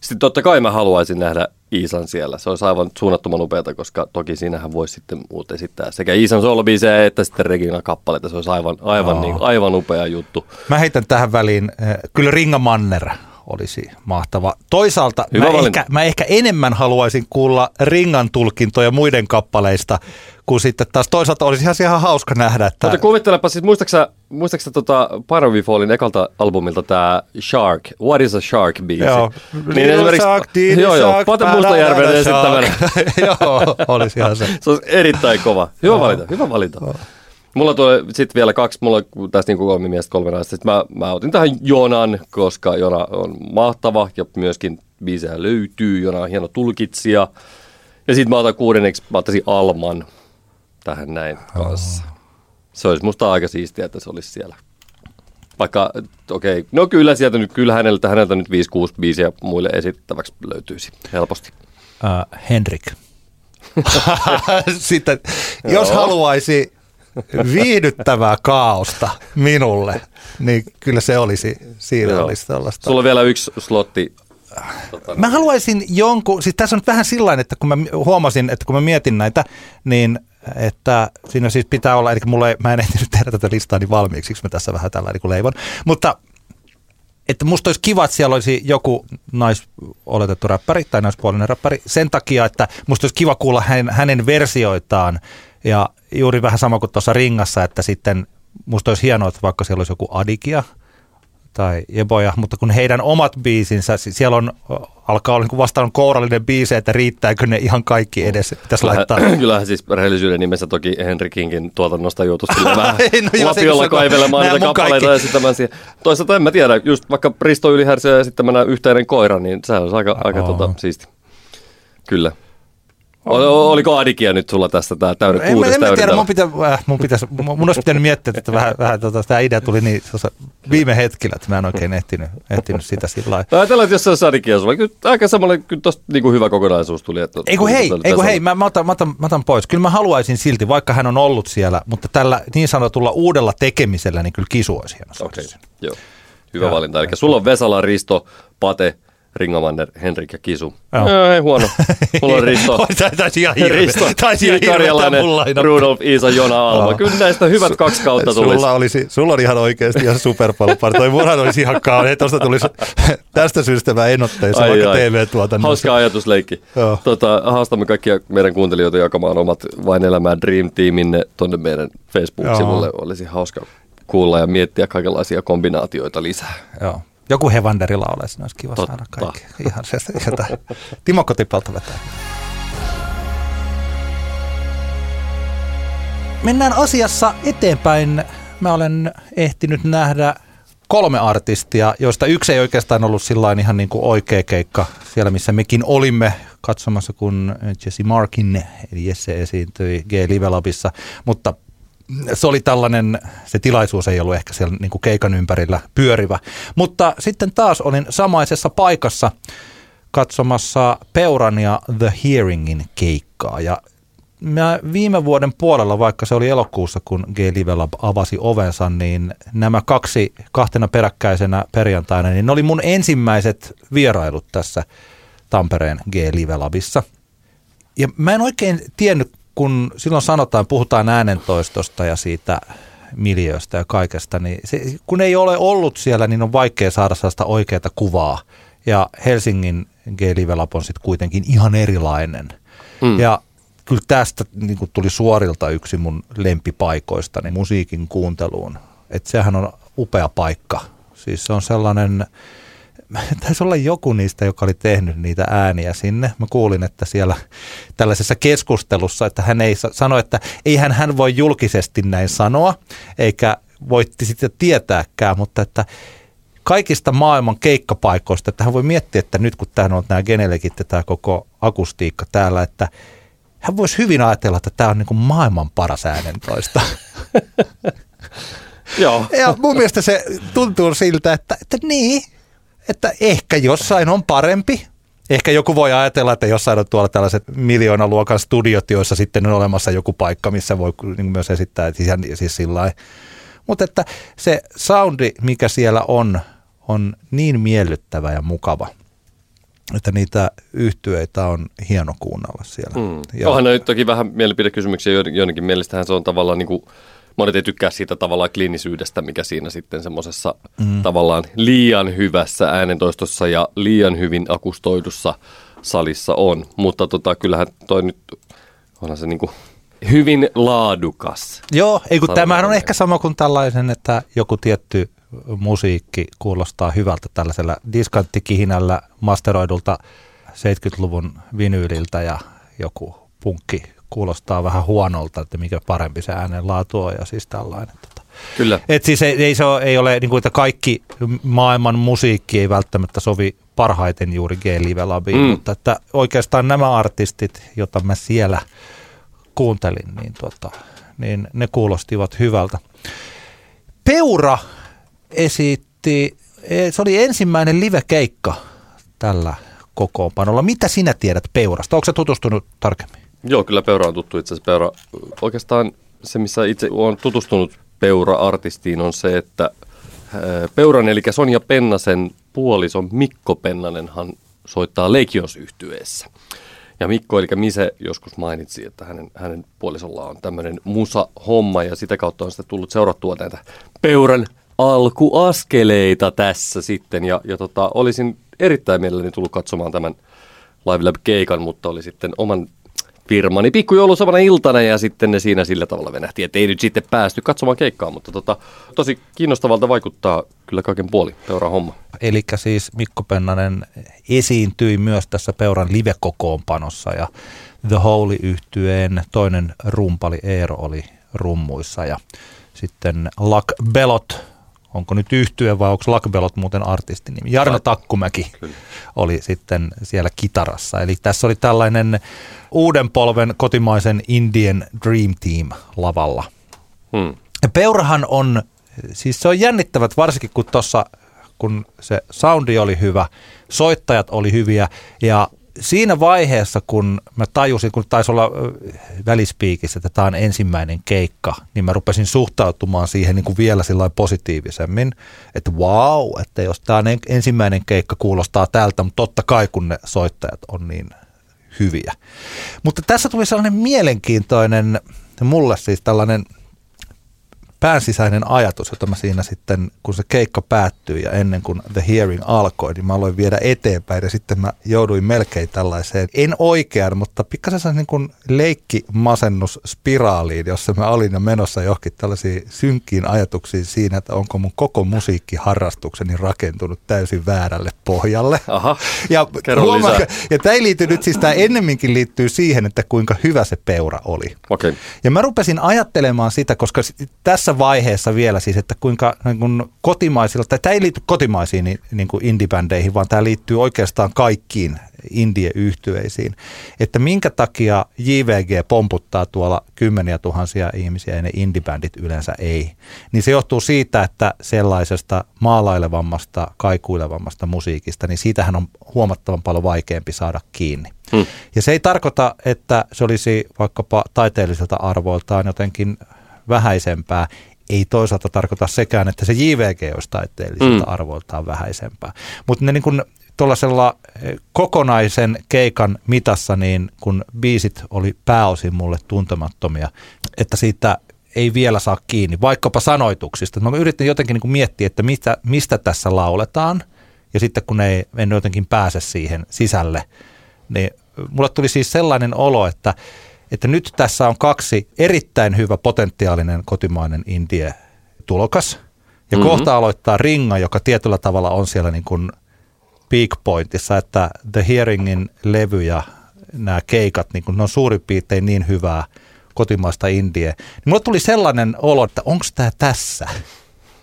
Sitten totta kai mä haluaisin nähdä Iisan siellä. Se olisi aivan suunnattoman upeata, koska toki siinähän voisi sitten muut esittää sekä Iisan solobiisejä että sitten Regina kappaleita. Se olisi aivan, aivan, niin, aivan upea juttu. Mä heitän tähän väliin, eh, kyllä Ringa Manner olisi mahtava. Toisaalta Hyvä mä valinta. ehkä, mä ehkä enemmän haluaisin kuulla Ringan tulkintoja muiden kappaleista, kun sitten taas toisaalta olisi ihan, ihan hauska nähdä, että Mutta kuvittelepa siis, muistaaksä, muistaaksä tota Pyro Fallin ekalta albumilta tämä Shark, What is a Shark biisi? Joo. Niin Shark, Didi joo, joo, Shark, Pate Mustajärven esittämänä. joo, olisi ihan se. Se olisi erittäin kova. Hyvä valinta, hyvä valinta. Mulla tulee sitten vielä kaksi, mulla on tästä niin kolme miestä, kolme naista. Sitten mä, mä otin tähän Jonan, koska Jona on mahtava ja myöskin biisejä löytyy. Jona on hieno tulkitsija. Ja sitten mä otan kuudenneksi, mä ottaisin Alman tähän näin kanssa. Se olisi musta aika siistiä, että se olisi siellä. Vaikka, okei, okay, no kyllä sieltä nyt, kyllä häneltä, häneltä nyt 5-6 biisiä muille esittäväksi löytyisi helposti. Uh, Henrik. Sitten, jos haluaisi viihdyttävää kaaosta minulle, niin kyllä se olisi, olisi tällaista. Sulla on vielä yksi slotti. Tota, Mä haluaisin jonkun, siis tässä on nyt vähän sillä että kun mä huomasin, että kun mä mietin näitä, niin että siinä siis pitää olla, eli mulla ei, mä en ehtinyt tehdä tätä listaa niin valmiiksi, siksi mä tässä vähän tällä niin leivon, mutta että musta olisi kiva, että siellä olisi joku naisoletettu räppäri tai naispuolinen räppäri sen takia, että musta olisi kiva kuulla hänen, hänen versioitaan ja juuri vähän sama kuin tuossa ringassa, että sitten musta olisi hienoa, että vaikka siellä olisi joku Adikia tai Jeboja, mutta kun heidän omat biisinsä, siellä on, alkaa olla niin vastaan kourallinen biisi, että riittääkö ne ihan kaikki edes, pitäisi laittaa. Kyllähän, siis rehellisyyden nimessä toki Henrikinkin tuotannosta joutuisi kyllä vähän no lapiolla kaivelemaan niitä kappaleita ja esittämään siihen. Toisaalta en mä tiedä, just vaikka Risto Ylihärsö esittämänä yhteinen koira, niin se olisi aika, aika tota, siisti. Kyllä. Oliko Adikia nyt sulla tässä tämä täyden, En, mä- kuudes en mä tiedä, mun, pitä, äh, mun, pitäisi, mun, olisi pitänyt miettiä, että vähän, vähän tota, tämä idea tuli niin tuossa viime hetkellä, että mä en oikein ehtinyt, ehtinyt sitä sillä lailla. No Ajatellaan, että jos se olisi Adikia sulla, kyllä aika semmoinen, kyllä tosta niin hyvä kokonaisuus tuli. Että, Ei kun hei, tuli ei kun tässä- hei, mä, mä, otan, mä, otan, mä otan pois. Kyllä mä haluaisin silti, vaikka hän on ollut siellä, mutta tällä niin sanotulla uudella tekemisellä, niin kyllä kisu olisi hieno Okei, sinne. joo. Hyvä Joo. valinta. Eli sulla on Vesala, Risto, Pate, Ringamanner, Henrik ja Kisu. Joo. Ei huono. Mulla on Risto. Taisi ihan hirveä. Risto, Taisi ihan Karjalainen. Rudolf, Iisa, Jona, Alma. Joo. Kyllä näistä hyvät kaksi kautta tulisi. Sulla, olisi, sulla on ihan oikeasti ihan superpalopari. Toi murhan olisi ihan kauhean. Tuosta tulisi, tästä syystä mä en ottaisi Ai, vaikka ai. TV-tuotannossa. Hauska ajatusleikki. Joo. Tota, haastamme kaikkia meidän kuuntelijoita jakamaan omat Vain elämään Dream Teaminne tuonne meidän Facebook-sivulle. Joo. Olisi hauska kuulla ja miettiä kaikenlaisia kombinaatioita lisää. Joo. Joku Hevanderi laulaisi, niin olisi kiva Totta. saada kaikki. Ihan se, jotain. Timo Kotipalta vetää. Mennään asiassa eteenpäin. Mä olen ehtinyt nähdä kolme artistia, joista yksi ei oikeastaan ollut sillain ihan niin kuin oikea keikka siellä, missä mekin olimme katsomassa, kun Jesse Markin, eli Jesse esiintyi G-Live Labissa, mutta se oli tällainen, se tilaisuus ei ollut ehkä siellä niin kuin keikan ympärillä pyörivä. Mutta sitten taas olin samaisessa paikassa katsomassa Peuran ja The Hearingin keikkaa. Ja mä viime vuoden puolella, vaikka se oli elokuussa, kun G-Live Lab avasi ovensa, niin nämä kaksi kahtena peräkkäisenä perjantaina, niin ne oli mun ensimmäiset vierailut tässä Tampereen G-Live Labissa. Ja mä en oikein tiennyt, kun silloin sanotaan, puhutaan äänentoistosta ja siitä miljööstä ja kaikesta, niin se, kun ei ole ollut siellä, niin on vaikea saada sellaista oikeaa kuvaa. Ja Helsingin Lab on sitten kuitenkin ihan erilainen. Mm. Ja kyllä tästä niin tuli suorilta yksi mun lempipaikoista, niin musiikin kuunteluun. Että sehän on upea paikka. Siis se on sellainen, taisi olla joku niistä, joka oli tehnyt niitä ääniä sinne. Mä kuulin, että siellä tällaisessa keskustelussa, että hän ei sa- sano, että eihän hän voi julkisesti näin sanoa, eikä voitti sitten tietääkään, mutta että kaikista maailman keikkapaikoista, että hän voi miettiä, että nyt kun tämä on nämä genelekit ja tämä koko akustiikka täällä, että hän voisi hyvin ajatella, että tämä on niin kuin maailman paras äänentoista. Joo. Ja mun mielestä se tuntuu siltä, että, että niin, että ehkä jossain on parempi. Ehkä joku voi ajatella, että jossain on tuolla tällaiset miljoonaluokan studiot, joissa sitten on olemassa joku paikka, missä voi niin myös esittää, että siis, siis sillä. Mutta että se soundi, mikä siellä on, on niin miellyttävä ja mukava, että niitä yhtyeitä on hieno kuunnella siellä. Mm. Ja- Onhan nyt toki vähän mielipidekysymyksiä, joiden- joidenkin mielestähän se on tavallaan niin kuin, monet ei tykkää siitä tavallaan kliinisyydestä, mikä siinä sitten semmoisessa mm. tavallaan liian hyvässä äänentoistossa ja liian hyvin akustoidussa salissa on. Mutta tota, kyllähän toi nyt, onhan se niin kuin hyvin laadukas. Joo, ei kun tämähän on ehkä sama kuin tällaisen, että joku tietty musiikki kuulostaa hyvältä tällaisella diskanttikihinällä masteroidulta 70-luvun vinyyliltä ja joku punkki kuulostaa vähän huonolta, että mikä parempi se äänenlaatu on ja siis tällainen. Tota. Kyllä. Et siis ei, ei, se ole, ei ole niin kuin, että kaikki maailman musiikki ei välttämättä sovi parhaiten juuri G-Live Labiin, Mm. mutta että oikeastaan nämä artistit, joita mä siellä kuuntelin, niin tota, niin ne kuulostivat hyvältä. Peura esitti, eh, se oli ensimmäinen live-keikka tällä kokoonpanolla. Mitä sinä tiedät Peurasta? Onko se tutustunut tarkemmin? Joo, kyllä Peura on tuttu itse asiassa. Peura, oikeastaan se, missä itse olen tutustunut Peura-artistiin on se, että äh, Peuran eli Sonja Pennasen puolison Mikko Pennanenhan soittaa Legions yhtyeessä. Ja Mikko, eli Mise, joskus mainitsi, että hänen, hänen puolisolla on tämmöinen musa-homma ja sitä kautta on sitten tullut seurattua näitä Peuran alkuaskeleita tässä sitten. Ja, ja tota, olisin erittäin mielelläni tullut katsomaan tämän Live Lab-keikan, mutta oli sitten oman firmani pikkujoulu samana iltana ja sitten ne siinä sillä tavalla venähti, että ei nyt sitten päästy katsomaan keikkaa, mutta tota, tosi kiinnostavalta vaikuttaa kyllä kaiken puoli Peuran homma. Eli siis Mikko Pennanen esiintyi myös tässä Peuran live-kokoonpanossa ja The Holy yhtyeen toinen rumpali Eero oli rummuissa ja sitten Luck Belot onko nyt yhtyä vai onko Lakbelot muuten artistin nimi. Jarno Takkumäki Kyllä. oli sitten siellä kitarassa. Eli tässä oli tällainen uuden polven kotimaisen Indian Dream Team lavalla. Hmm. Peurahan on, siis se on jännittävät varsinkin kun tuossa, kun se soundi oli hyvä, soittajat oli hyviä ja siinä vaiheessa, kun mä tajusin, kun taisi olla välispiikissä, että tämä on ensimmäinen keikka, niin mä rupesin suhtautumaan siihen niin kuin vielä positiivisemmin, että wow, että jos tämä ensimmäinen keikka, kuulostaa tältä, mutta totta kai kun ne soittajat on niin hyviä. Mutta tässä tuli sellainen mielenkiintoinen, mulle siis tällainen – päänsisäinen ajatus, jota mä siinä sitten, kun se keikka päättyi ja ennen kuin The Hearing alkoi, niin mä aloin viedä eteenpäin ja sitten mä jouduin melkein tällaiseen, en oikean, mutta pikkasen niin kuin leikkimasennusspiraaliin, jossa mä olin jo menossa johonkin tällaisiin synkkiin ajatuksiin siinä, että onko mun koko musiikkiharrastukseni rakentunut täysin väärälle pohjalle. Aha, ja, huomaa, ja tämä ei liity nyt, siis tämä ennemminkin liittyy siihen, että kuinka hyvä se peura oli. Okay. Ja mä rupesin ajattelemaan sitä, koska tässä tässä vaiheessa vielä siis, että kuinka niin kuin kotimaisilla, tai tämä ei liity kotimaisiin niin, niin kuin indie-bändeihin, vaan tämä liittyy oikeastaan kaikkiin indie-yhtyeisiin, että minkä takia JVG pomputtaa tuolla kymmeniä tuhansia ihmisiä ja ne indie-bändit yleensä ei. Niin se johtuu siitä, että sellaisesta maalailevammasta, kaikuilevammasta musiikista, niin siitähän on huomattavan paljon vaikeampi saada kiinni. Hmm. Ja se ei tarkoita, että se olisi vaikkapa taiteelliselta arvoiltaan jotenkin vähäisempää, ei toisaalta tarkoita sekään, että se JVG olisi taiteelliselta mm. arvoiltaan vähäisempää. Mutta ne niin kuin tuollaisella eh, kokonaisen keikan mitassa, niin kun biisit oli pääosin mulle tuntemattomia, että siitä ei vielä saa kiinni, vaikkapa sanoituksista. Mä yritin jotenkin niin kuin miettiä, että mistä, mistä tässä lauletaan, ja sitten kun ei, en jotenkin pääse siihen sisälle, niin mulle tuli siis sellainen olo, että että nyt tässä on kaksi erittäin hyvä potentiaalinen kotimainen indie tulokas. Ja mm-hmm. kohta aloittaa Ringa, joka tietyllä tavalla on siellä niin kuin peak pointissa, että The Hearingin levy ja nämä keikat, niin kuin ne on suurin piirtein niin hyvää kotimaista indie. Niin mulle tuli sellainen olo, että onko tämä tässä?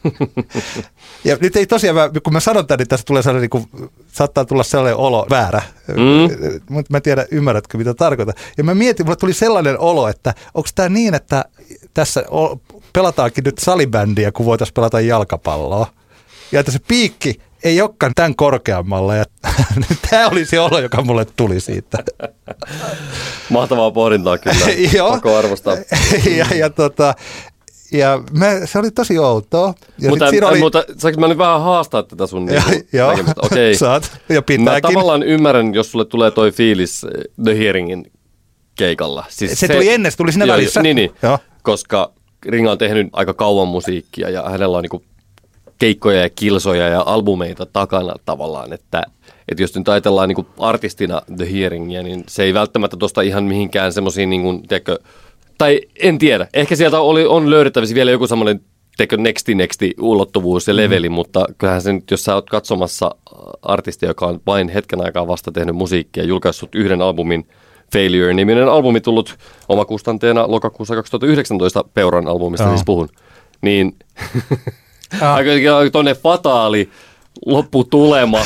ja nyt ei tosiaan, kun mä sanon tämän, niin tässä tulee sellainen, niin kuin, saattaa tulla sellainen olo väärä, mm. mutta mä en tiedä, ymmärrätkö mitä tarkoitan. Ja mä mietin, mulle tuli sellainen olo, että onko tämä niin, että tässä pelataankin nyt salibändiä, kun voitaisiin pelata jalkapalloa. Ja että se piikki ei olekaan tämän korkeammalla. Ja tämä oli se olo, joka mulle tuli siitä. Mahtavaa pohdintaa kyllä. Joo. Pakko arvostaa. ja, ja tota, ja me, se oli tosi outoa. Ja mutta, siinä oli... mutta saanko mä nyt vähän haastaa tätä sun ja, niinku Joo, okay. saat. Ja pitääkin. Mä tavallaan ymmärrän, jos sulle tulee toi fiilis eh, The Hearingin keikalla. Siis se, se, tuli ennen, se tuli siinä välissä. Niin, niin joo. koska Ringa on tehnyt aika kauan musiikkia ja hänellä on niinku keikkoja ja kilsoja ja albumeita takana tavallaan, että että jos nyt ajatellaan niin artistina The Hearingia, niin se ei välttämättä tuosta ihan mihinkään semmoisiin, niin kuin, tiedätkö, tai en tiedä. Ehkä sieltä oli, on löydettävissä vielä joku semmoinen tekö nexti nexti ulottuvuus ja leveli, mm. mutta kyllähän se nyt, jos sä oot katsomassa artisti, joka on vain hetken aikaa vasta tehnyt musiikkia, julkaissut yhden albumin, Failure-niminen albumi tullut omakustanteena lokakuussa 2019 Peuran albumista oh. siis puhun, niin aika tuonne fataali lopputulema.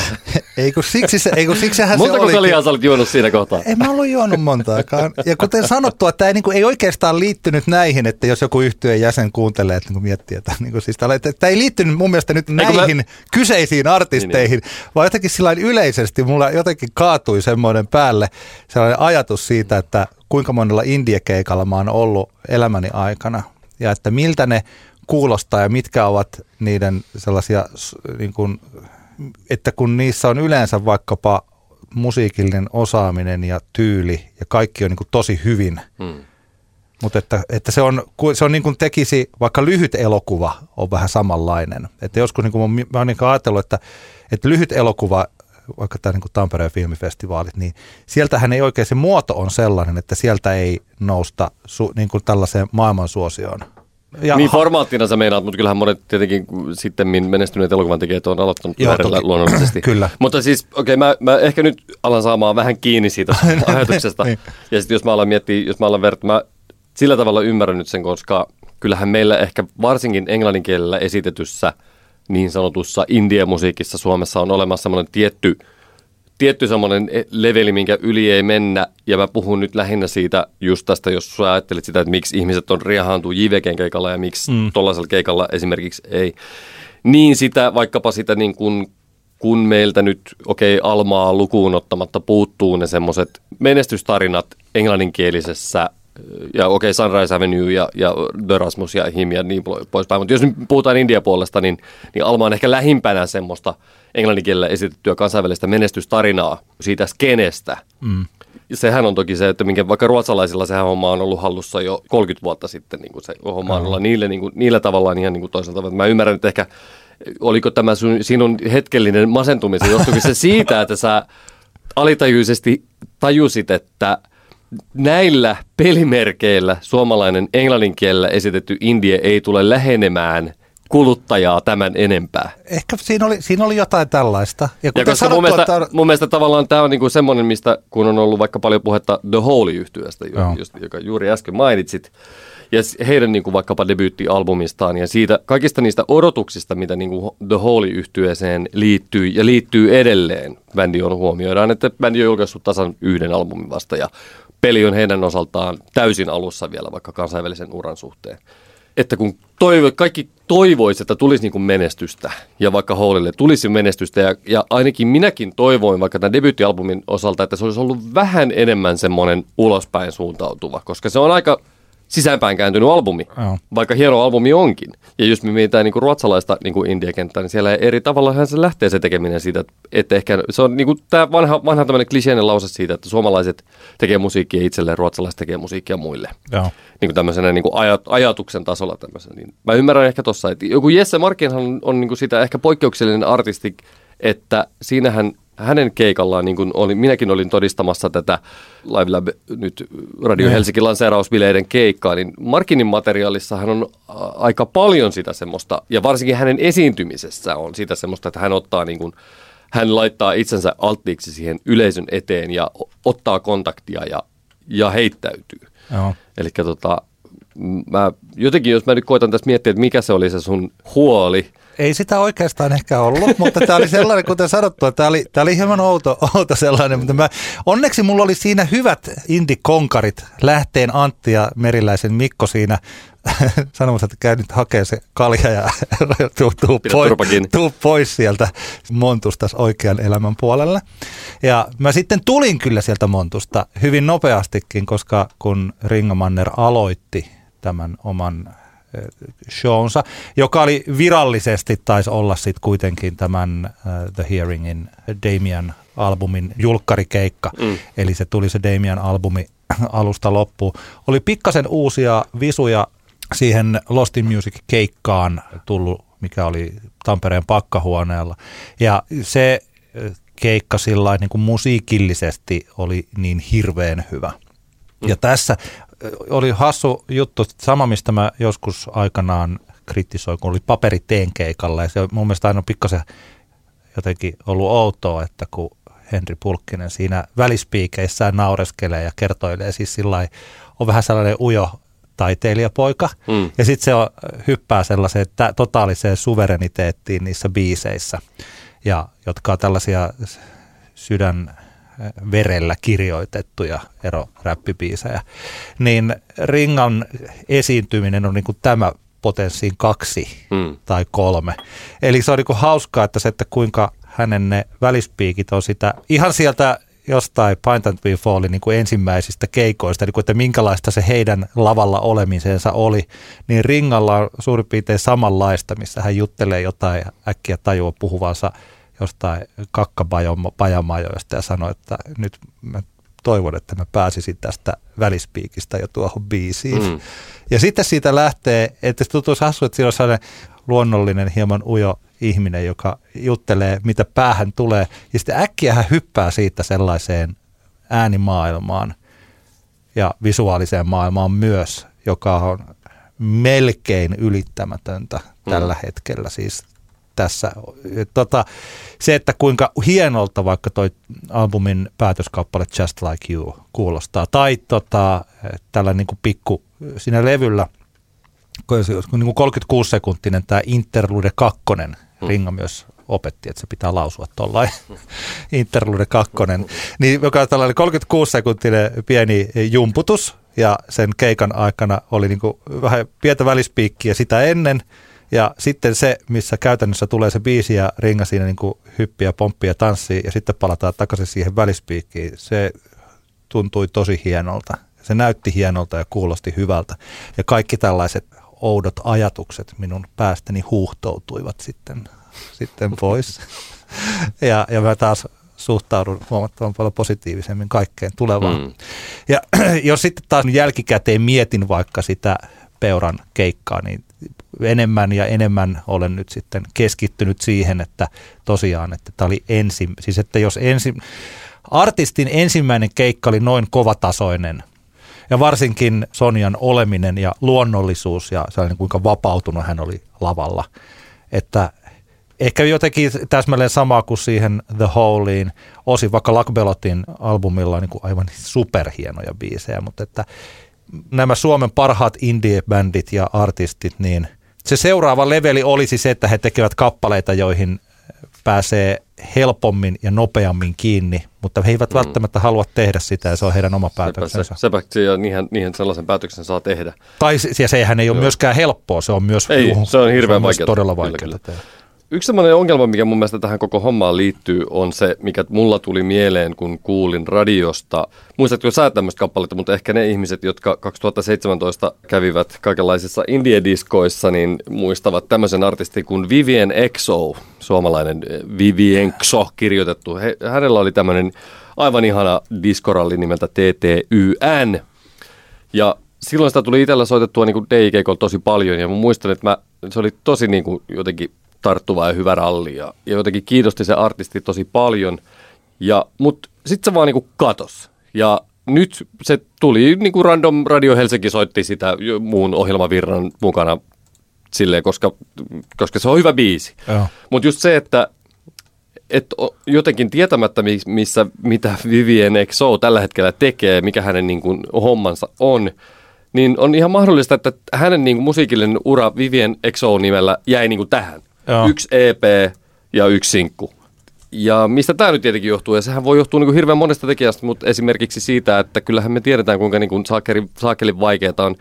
Ei kun siksi, se, ei kun siksihän se Montako oli. kaljaa sä olit juonut siinä kohtaa? En mä ollut juonut montaakaan. Ja kuten sanottua, tämä ei, niin kuin, ei oikeastaan liittynyt näihin, että jos joku yhtyeen jäsen kuuntelee, että niin kuin miettii, että, niin kuin, siis että tämä ei liittynyt mun mielestä nyt näihin mä... kyseisiin artisteihin, niin, niin. vaan jotenkin sillä yleisesti mulla jotenkin kaatui semmoinen päälle sellainen ajatus siitä, että kuinka monella indiekeikalla mä oon ollut elämäni aikana ja että miltä ne kuulostaa ja mitkä ovat niiden sellaisia, niin kuin, että kun niissä on yleensä vaikkapa musiikillinen osaaminen ja tyyli ja kaikki on niin kuin tosi hyvin, Hmm. mutta että, että se on, se on niin kuin tekisi, vaikka lyhyt elokuva on vähän samanlainen. Että joskus niin kuin mä oon niin kuin ajatellut, että, että lyhyt elokuva, vaikka tämä niin Tampereen filmifestivaalit, niin sieltähän ei oikein, se muoto on sellainen, että sieltä ei nousta su, niin kuin tällaiseen maailmansuosioon. Ja Niin formaattina sä meinaat, mutta kyllähän monet tietenkin sitten menestyneet elokuvan tekijät on aloittanut Joo, toki. luonnollisesti. Kyllä. Mutta siis, okei, okay, mä, mä, ehkä nyt alan saamaan vähän kiinni siitä ajatuksesta. Niin. Ja sitten jos mä alan miettiä, jos mä alan verta, mä sillä tavalla ymmärrän nyt sen, koska kyllähän meillä ehkä varsinkin englannin kielellä esitetyssä niin sanotussa indie-musiikissa Suomessa on olemassa semmoinen tietty, tietty semmoinen leveli, minkä yli ei mennä. Ja mä puhun nyt lähinnä siitä just tästä, jos sä ajattelet sitä, että miksi ihmiset on riehaantuu JVGn keikalla ja miksi mm. tollaisella keikalla esimerkiksi ei. Niin sitä, vaikkapa sitä niin kuin kun meiltä nyt, okei, okay, Almaa lukuun ottamatta puuttuu ne semmoiset menestystarinat englanninkielisessä, ja okei, okay, Sunrise Avenue ja, ja The Rasmus ja Him ja niin poispäin. Mutta jos nyt puhutaan India puolesta, niin, niin Alma on ehkä lähimpänä semmoista englanninkielellä esitettyä kansainvälistä menestystarinaa siitä skenestä. Mm. Sehän on toki se, että minkä vaikka ruotsalaisilla sehän homma on ollut hallussa jo 30 vuotta sitten, niin kuin se homma on ollut niille, niin kuin, niillä tavallaan ihan niin kuin toisaalta. tavalla. Mä ymmärrän, että ehkä oliko tämä sun, sinun hetkellinen masentumisen, johtuiko se siitä, että sä alitajuisesti tajusit, että näillä pelimerkeillä suomalainen englannin kielellä esitetty indie ei tule lähenemään kuluttajaa tämän enempää. Ehkä siinä oli, siinä oli jotain tällaista. Ja kuten koska mun sanottua, mielestä, että mun mielestä tavallaan tämä on niinku semmoinen, mistä kun on ollut vaikka paljon puhetta The Holy-yhtyöstä, just, joka juuri äsken mainitsit, ja heidän niinku vaikkapa debyyttialbumistaan ja siitä, kaikista niistä odotuksista, mitä niinku The Holy-yhtyeeseen liittyy ja liittyy edelleen, bändi on huomioidaan, että bändi on julkaissut tasan yhden albumin vasta ja peli on heidän osaltaan täysin alussa vielä vaikka kansainvälisen uran suhteen. Että kun toivo, kaikki toivoisi, että tulisi niin kuin menestystä ja vaikka Hallille tulisi menestystä ja, ja ainakin minäkin toivoin vaikka tämän debyyttialbumin osalta, että se olisi ollut vähän enemmän semmoinen ulospäin suuntautuva, koska se on aika sisäänpäin kääntynyt albumi, Joo. vaikka hieno albumi onkin. Ja jos me mietitään niin kuin ruotsalaista niin kuin indie-kenttää, niin siellä eri tavalla se lähtee se tekeminen siitä, että- ehkä se on niin kuin tämä vanha, vanha tämmöinen kliseinen lause siitä, että suomalaiset tekee musiikkia itselleen, ruotsalaiset tekee musiikkia muille Joo. niin kuin tämmöisenä niin kuin ajat, ajatuksen tasolla tämmöisen. Niin mä ymmärrän ehkä tossa, että joku Jesse Markinhan on, on niin kuin sitä ehkä poikkeuksellinen artisti, että siinähän hänen keikallaan, niin kuin oli, minäkin olin todistamassa tätä Live Lab nyt Radio Ne. Helsinki lanseerausbileiden keikkaa, niin Markinin materiaalissa hän on aika paljon sitä semmoista, ja varsinkin hänen esiintymisessä on sitä semmoista, että hän ottaa niin kuin, hän laittaa itsensä alttiiksi siihen yleisön eteen ja ottaa kontaktia ja, ja heittäytyy. Eli tota, mä jotenkin, jos mä nyt koitan tässä miettiä, että mikä se oli se sun huoli, Ei sitä oikeastaan ehkä ollut, mutta tämä oli sellainen, kuten sanottu, tämä oli, tämä oli hieman outo, outo sellainen, mutta mä, onneksi mulla oli siinä hyvät indikonkarit, lähteen Antti ja Meriläisen Mikko siinä sanomassa, että käy nyt hakee se kalja ja tuu, tuu, kiinni. tuu pois sieltä montusta oikean elämän puolelle. Ja mä sitten tulin kyllä sieltä montusta hyvin nopeastikin, koska kun Ringo Manner aloitti tämän oman shownsa, joka oli virallisesti, taisi olla sitten kuitenkin tämän uh, The Hearingin Damian albumin julkkarikeikka. Mm. Eli se tuli se Damian albumi alusta loppuun. Oli pikkasen uusia visuja siihen Lost in Music-keikkaan tullut, mikä oli Tampereen pakkahuoneella. Ja se keikka sillä niin kuin musiikillisesti oli niin hirveän hyvä. Ja tässä ö, oli hassu juttu, sama mistä mä joskus aikanaan kritisoin, kun oli paperiteen keikalla. Ja se on mun mielestä aina pikkasen jotenkin ollut outoa, että kun Henri Pulkkinen siinä välispiikeissään naureskelee ja kertoilee siis sillä on vähän sellainen ujo taiteilijapoika. Mm. Ja sitten se on, hyppää sellaiseen tä- totaaliseen suvereniteettiin niissä biiseissä. ja jotka on tällaisia sydän verellä kirjoitettuja eroräppibiisejä, niin Ringan esiintyminen on niin kuin tämä potenssiin kaksi mm. tai kolme. Eli se on niin kuin hauskaa, että se, että kuinka hänen ne välispiikit on sitä ihan sieltä jostain Pint and We Fallin niin kuin ensimmäisistä keikoista, niin kuin, että minkälaista se heidän lavalla olemisensa oli, niin Ringalla on suurin piirtein samanlaista, missä hän juttelee jotain äkkiä tajua puhuvansa jostain kakkapajamajoista ja sanoi, että nyt mä toivon, että mä pääsisin tästä välispiikistä jo tuohon biisiin. Mm. Ja sitten siitä lähtee, että se tuntuisi hassu, että siinä on sellainen luonnollinen, hieman ujo ihminen, joka juttelee, mitä päähän tulee. Ja sitten äkkiä hän hyppää siitä sellaiseen äänimaailmaan ja visuaaliseen maailmaan myös, joka on melkein ylittämätöntä mm. tällä hetkellä. Siis tässä. Tota, se, että kuinka hienolta vaikka toi albumin päätöskappale Just Like You kuulostaa, tai tota, tällä niin kuin pikku siinä levyllä, niin kuin 36-sekuntinen tämä Interlude 2, hmm. Ringa myös opetti, että se pitää lausua tuollainen Interlude 2, niin joka on tällainen 36-sekuntinen pieni jumputus, ja sen keikan aikana oli niin kuin vähän pientä välispiikkiä sitä ennen, ja sitten se, missä käytännössä tulee se biisi ja ringa siinä niin kuin hyppiä, pomppia, tanssii ja sitten palataan takaisin siihen välispiikkiin, se tuntui tosi hienolta. Se näytti hienolta ja kuulosti hyvältä. Ja kaikki tällaiset oudot ajatukset minun päästäni huuhtoutuivat sitten, sitten pois. Ja, ja mä taas suhtaudun huomattavan paljon positiivisemmin kaikkeen tulevaan. Mm. Ja jos sitten taas jälkikäteen mietin vaikka sitä peuran keikkaa, niin enemmän ja enemmän olen nyt sitten keskittynyt siihen, että tosiaan, että tämä oli ensin, siis että jos ensin, artistin ensimmäinen keikka oli noin kovatasoinen. Ja varsinkin Sonjan oleminen ja luonnollisuus ja sellainen kuinka vapautunut hän oli lavalla, että ehkä jotenkin täsmälleen sama kuin siihen The Holeiin, osin vaikka Lakbelotin albumilla on niin kuin aivan superhienoja biisejä, mutta että nämä Suomen parhaat indie-bändit ja artistit, niin se seuraava leveli olisi se, että he tekevät kappaleita, joihin pääsee helpommin ja nopeammin kiinni, mutta he eivät mm. välttämättä halua tehdä sitä ja se on heidän oma päätöksensä. Sepä, se, ja niinhän, niinhän sellaisen päätöksen saa tehdä. Tai ja sehän ei ole Joo. myöskään helppoa, se on myös ei, juh, se on hirveän vaikeaa. todella vaikeaa. Yksi sellainen ongelma, mikä mun mielestä tähän koko hommaan liittyy, on se, mikä mulla tuli mieleen, kun kuulin radiosta. Muistatko sä tämmöistä kappaletta, mutta ehkä ne ihmiset, jotka 2017 kävivät kaikenlaisissa indie-diskoissa, niin muistavat tämmöisen artistin kuin Vivien Exo, suomalainen eh, Vivien Xo kirjoitettu. He, hänellä oli tämmöinen aivan ihana diskoralli nimeltä TTYN. Ja silloin sitä tuli itsellä soitettua niin DJ tosi paljon ja mä muistan, että mä, se oli tosi niin kuin jotenkin tarttuva ja hyvä ralli ja, ja jotenkin kiinnosti se artisti tosi paljon. Ja, mutta sitten se vaan niinku katos. Ja nyt se tuli niinku random Radio Helsinki soitti sitä muun ohjelmavirran mukana silleen, koska, koska se on hyvä biisi. Mutta just se, että et jotenkin tietämättä, missä, mitä Vivien XO tällä hetkellä tekee, mikä hänen niin kuin, hommansa on, niin on ihan mahdollista, että hänen niin kuin, musiikillinen ura Vivien XO nimellä jäi niin kuin, tähän. Joo. yksi EP ja yksi sinkku. Ja mistä tämä nyt tietenkin johtuu, ja sehän voi johtua niin kuin hirveän monesta tekijästä, mutta esimerkiksi siitä, että kyllähän me tiedetään, kuinka niin kuin saakeli, saakelin vaikeaa on,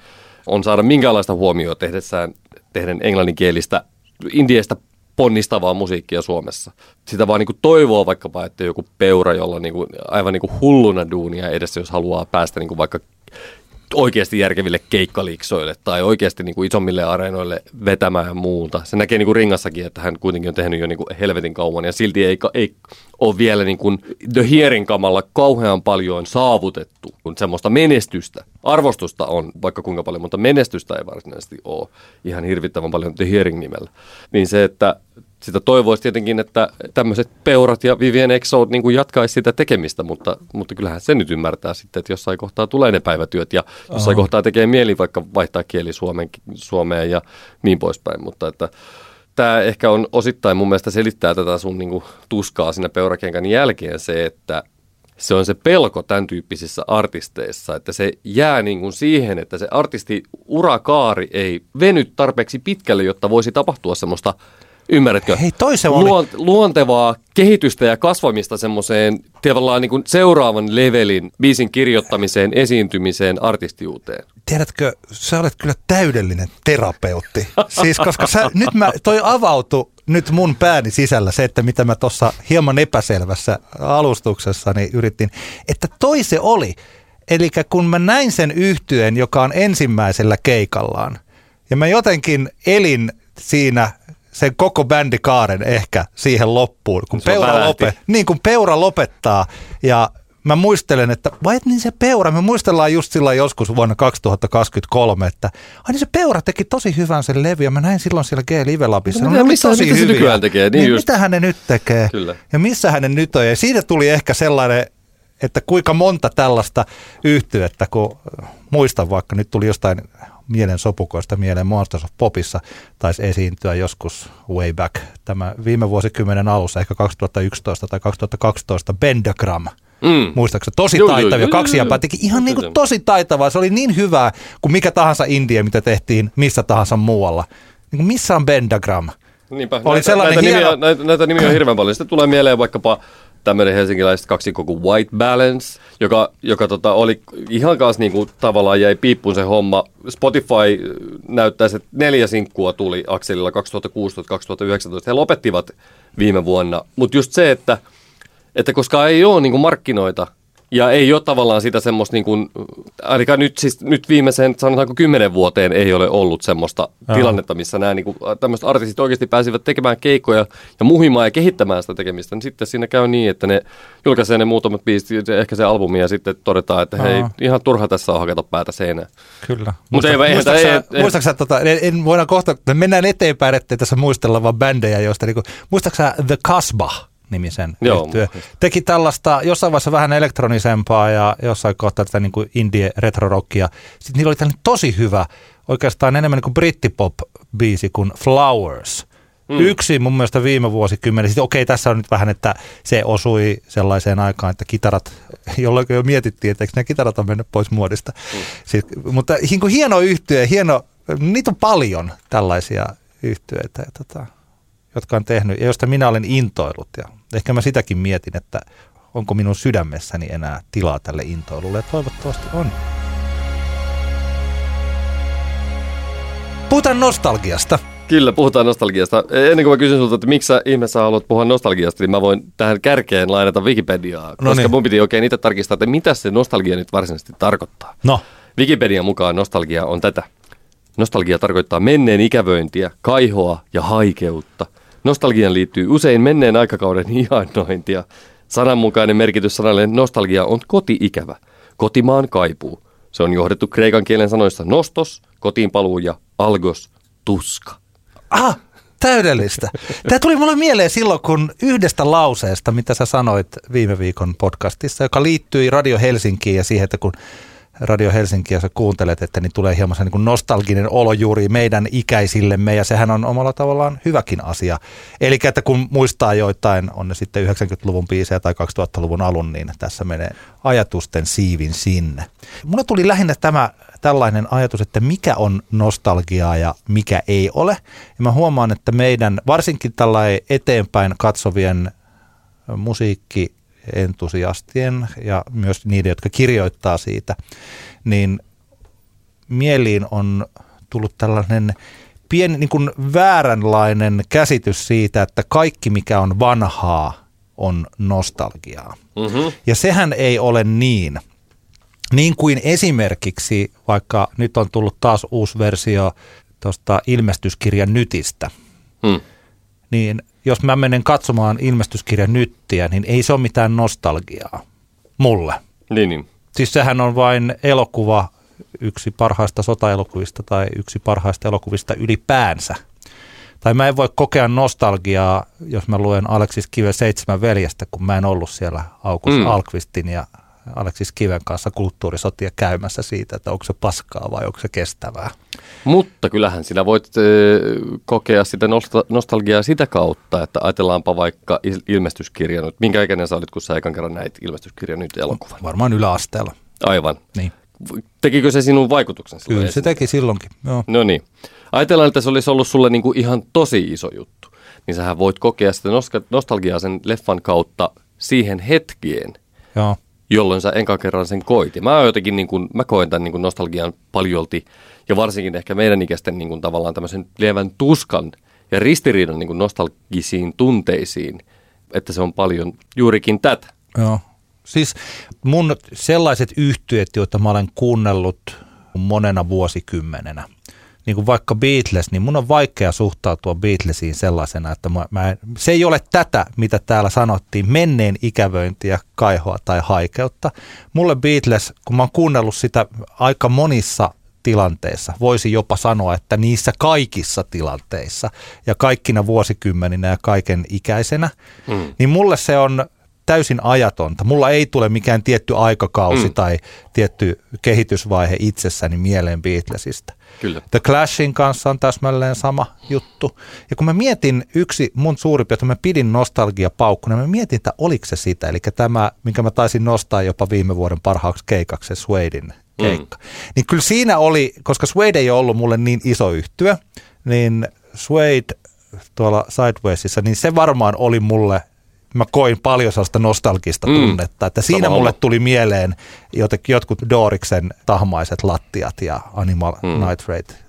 on saada minkäänlaista huomioon tehdessään, tehden englanninkielistä, indiestä ponnistavaa musiikkia Suomessa. Sitä vaan niin kuin toivoo vaikkapa, että joku peura, jolla niin kuin, aivan niin kuin hulluna duunia edessä, jos haluaa päästä niin kuin vaikka oikeasti järkeville keikkaliiksoille tai oikeasti niin kuin isommille areenoille vetämään ja muuta. Se näkee niin kuin ringassakin, että hän kuitenkin on tehnyt jo niin kuin helvetin kauan ja silti ei, ei ole vielä niin kuin The Hearing kamalla kauhean paljon saavutettu, kun semmoista menestystä. Arvostusta on vaikka kuinka paljon, mutta menestystä ei varsinaisesti ole ihan hirvittävän paljon The Hearing nimellä. Niin se, että sitä toivoisi tietenkin, että tämmöiset peurat ja Vivien Exo niin kuin jatkaisi sitä tekemistä, mutta, mutta kyllähän se nyt ymmärtää sitten, että jossain kohtaa tulee ne päivätyöt ja jossain Aha. kohtaa tekee mieli vaikka vaihtaa kieli Suomen, Suomeen ja niin poispäin, mutta että tämä ehkä on osittain mun mielestä selittää tätä sun niin kuin, tuskaa siinä peurakenkän jälkeen se, että se on se pelko tämän tyyppisissä artisteissa, että se jää niin kuin siihen, että se artisti urakaari ei veny tarpeeksi pitkälle, jotta voisi tapahtua semmoista Ymmärrätkö? Hei, toi se oli. Luon, luontevaa kehitystä ja kasvamista semmoiseen tavallaan niin kuin seuraavan levelin biisin kirjoittamiseen, esiintymiseen, artistiuteen. Tiedätkö, sä olet kyllä täydellinen terapeutti. Siis koska sä, nyt mä, toi avautui nyt mun pääni sisällä se, että mitä mä tuossa hieman epäselvässä alustuksessani yritin, että toi se oli. Eli kun mä näin sen yhtyeen, joka on ensimmäisellä keikallaan, ja mä jotenkin elin siinä sen koko bändikaaren ehkä siihen loppuun, kun Se peura, lope, niin kun peura lopettaa ja mä muistelen, että vai et niin se peura, me muistellaan just silloin joskus vuonna 2023, että ai niin se peura teki tosi hyvän sen levy ja mä näin silloin siellä G-Live Labissa. No Ne mitä- tosi mitä se nykyään tekee? Niin just. Mitä hän nyt tekee? Kyllä. Ja missä hänen nyt on? Ja siitä tuli ehkä sellainen, että kuinka monta tällaista yhtyettä, kun muistan vaikka, nyt tuli jostain mielen sopukoista mieleen Monsters of Popissa taisi esiintyä joskus way back, tämä viime vuosikymmenen alussa, ehkä 2011 tai 2012, Bendagram. Mm. Muistaakseni tosi Joo, taitavia, joo, kaksi joo, jäpää joo. teki ihan niin kuin tosi taitavaa. Se oli niin hyvää kuin mikä tahansa indie, mitä tehtiin missä tahansa muualla. Niin kuin missä on Bendagram? Niinpä. Oli näitä, sellainen näitä, hieno- nimiä, näitä, näitä nimiä on hirveän paljon. Sitten tulee mieleen vaikkapa tämmöinen helsinkiläiset kaksikko kuin White Balance, joka, joka tota, oli ihan kanssa niinku, tavallaan jäi piippuun se homma. Spotify äh, näyttäisi, että neljä sinkkua tuli Akselilla 2016-2019. He lopettivat viime vuonna. Mutta just se, että, että koska ei ole niinku markkinoita ja ei ole tavallaan sitä semmoista, niin kuin, ainakaan nyt, siis, nyt viimeiseen sanotaanko kymmenen vuoteen ei ole ollut semmoista Joo. tilannetta, missä nämä niin kuin, tämmöiset artistit oikeasti pääsivät tekemään keikkoja ja muhimaan ja kehittämään sitä tekemistä. Niin sitten siinä käy niin, että ne julkaisee ne muutamat biisit, ehkä se albumi ja sitten todetaan, että hei, Joo. ihan turha tässä on hakata päätä seinään. Kyllä. Mut ei- muistatko ei- ei- muistatko sä, tota, en, en voidaan kohta, me mennään eteenpäin, ettei tässä muistella vaan bändejä, joista niinku, muistatko sä The Casbah? Nimisen Joo, muistan. Teki tällaista jossain vaiheessa vähän elektronisempaa ja jossain kohtaa tätä niin kuin indie retrorockia. Sitten niillä oli tällainen tosi hyvä, oikeastaan enemmän niin kuin brittipop-biisi kuin Flowers. Mm. Yksi mun mielestä viime vuosikymmenen. Sitten okei, tässä on nyt vähän, että se osui sellaiseen aikaan, että kitarat, jolloin jo mietittiin, että eikö nämä kitarat on mennyt pois muodista. Mm. Siis, mutta niin kuin hieno yhtye, hieno, niitä on paljon tällaisia yhtyeitä, ja tota, jotka on tehnyt ja josta minä olen intoillut. Ja ehkä mä sitäkin mietin, että onko minun sydämessäni enää tilaa tälle intoilulle, ja toivottavasti on. Puhutaan nostalgiasta. Kyllä, puhutaan nostalgiasta. Ennen kuin mä kysyn sulta, että miksi sä ihmeessä haluat puhua nostalgiasta, niin mä voin tähän kärkeen lainata Wikipediaa, koska No niin. mun piti oikein itse tarkistaa, että mitä se nostalgia nyt varsinaisesti tarkoittaa. No, Wikipedian mukaan nostalgia on tätä. Nostalgia tarkoittaa menneen ikävöintiä, kaihoa ja haikeutta. Nostalgian liittyy usein menneen aikakauden ihannointia. Sananmukainen merkitys sanalle nostalgia on koti-ikävä, kotimaan kaipuu. Se on johdettu kreikan kielen sanoista nostos, kotiinpaluu ja algos, tuska. ah, täydellistä. Tämä tuli mulle mieleen silloin, kun yhdestä lauseesta, mitä sä sanoit viime viikon podcastissa, joka liittyi Radio Helsinkiin ja siihen, että kun Radio Helsinkiä sä kuuntelet, että niin tulee hieman se niin nostalginen olo juuri meidän ikäisillemme ja sehän on omalla tavallaan hyväkin asia. Eli että kun muistaa joitain, on ne sitten 90-luvun biisejä tai 2000-luvun alun, niin tässä menee ajatusten siivin sinne. Mulle tuli lähinnä tämä tällainen ajatus, että mikä on nostalgiaa ja mikä ei ole. Ja mä huomaan, että meidän varsinkin tällainen eteenpäin katsovien musiikkientusiastien ja myös niiden, jotka kirjoittaa siitä, niin mieliin on tullut tällainen pieni niin kuin vääränlainen käsitys siitä, että kaikki mikä on vanhaa on nostalgiaa. Mm-hmm. Ja sehän ei ole niin. Niin kuin esimerkiksi, vaikka nyt on tullut taas uusi versio tuosta ilmestyskirjan Nytistä, Mm. niin jos mä menen katsomaan ilmestyskirjan Nyttiä, niin ei se ole mitään nostalgiaa mulle. Niin, niin. Siis sehän on vain elokuva, yksi parhaista sotaelokuvista tai yksi parhaista elokuvista ylipäänsä. Tai mä en voi kokea nostalgiaa, jos mä luen Aleksis Kiven Seitsemän veljestä, kun mä en ollut siellä August Mm. mm. Alkvistin ja Aleksis Kiven kanssa kulttuurisotia käymässä siitä, että onko se paskaa vai onko se kestävää. Mutta kyllähän sinä voit kokea sitä nosta- nostalgiaa sitä kautta, että ajatellaanpa vaikka il- ilmestyskirja nyt. Minkä ikäinen sä olit, kun sä ekan kerran näit ilmestyskirja nyt elokuvan? Varmaan yläasteella. Aivan. Niin. Tekikö se sinun vaikutuksen silloin Kyllä se esiin? teki silloinkin. Joo. No niin. Ajatellaan, että se olisi ollut sulle niinku ihan tosi iso juttu. niin sähän voit kokea sitä nostalgiaa sen leffan kautta siihen hetkeen, Joo. Jolloin sä enkä kerran sen koit. Ja mä jotenkin, niin kuin, mä koen tämän niin kuin nostalgian paljolti, ja varsinkin ehkä meidän ikäisten niin kuin, tavallaan tämmöisen lievän tuskan ja ristiriidan niin kuin nostalgisiin tunteisiin, että se on paljon juurikin tätä. Joo. Siis mun sellaiset yhtyöt, joita mä olen kuunnellut monena vuosikymmenenä, niin kuin vaikka Beatles, niin mun on vaikea suhtautua Beatlesiin sellaisena, että mä, mä en, se ei ole tätä, mitä täällä sanottiin, menneen ikävöintiä, kaihoa tai haikeutta. Mulle Beatles, kun mä oon kuunnellut sitä aika monissa tilanteissa, voisi jopa sanoa, että niissä kaikissa tilanteissa ja kaikkina vuosikymmeninä ja kaiken ikäisenä, mm. niin mulle se on täysin ajatonta. Mulla ei tule mikään tietty aikakausi mm. tai tietty kehitysvaihe itsessäni mieleen Beatlesista. Kyllä. The Clashin kanssa on täsmälleen sama juttu. Ja kun mä mietin yksi mun suuri että mä pidin nostalgia paukkuna, mä mietin, että oliko se sitä. Eli tämä, minkä mä taisin nostaa jopa viime vuoden parhaaksi keikaksi, se keikka. Mm. Niin kyllä siinä oli, koska Suede ei ollut mulle niin iso yhtyö, niin Suede tuolla Sidewaysissa, niin se varmaan oli mulle mä koin paljon sellaista nostalgista mm. tunnetta, että siinä Sama mulle homma. tuli mieleen jotenkin jotkut Doriksen tahmaiset lattiat ja Animal mm. Nitrate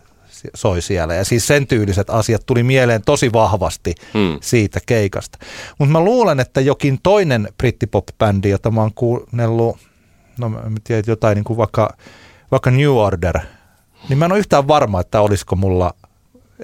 soi siellä. Ja siis sen tyyliset asiat tuli mieleen tosi vahvasti mm. siitä keikasta. Mutta mä luulen, että jokin toinen brittipop-bändi, jota mä oon kuunnellut, no mä tiedän, jotain niin kuin vaikka, vaikka New Order, niin mä en ole yhtään varma, että olisiko mulla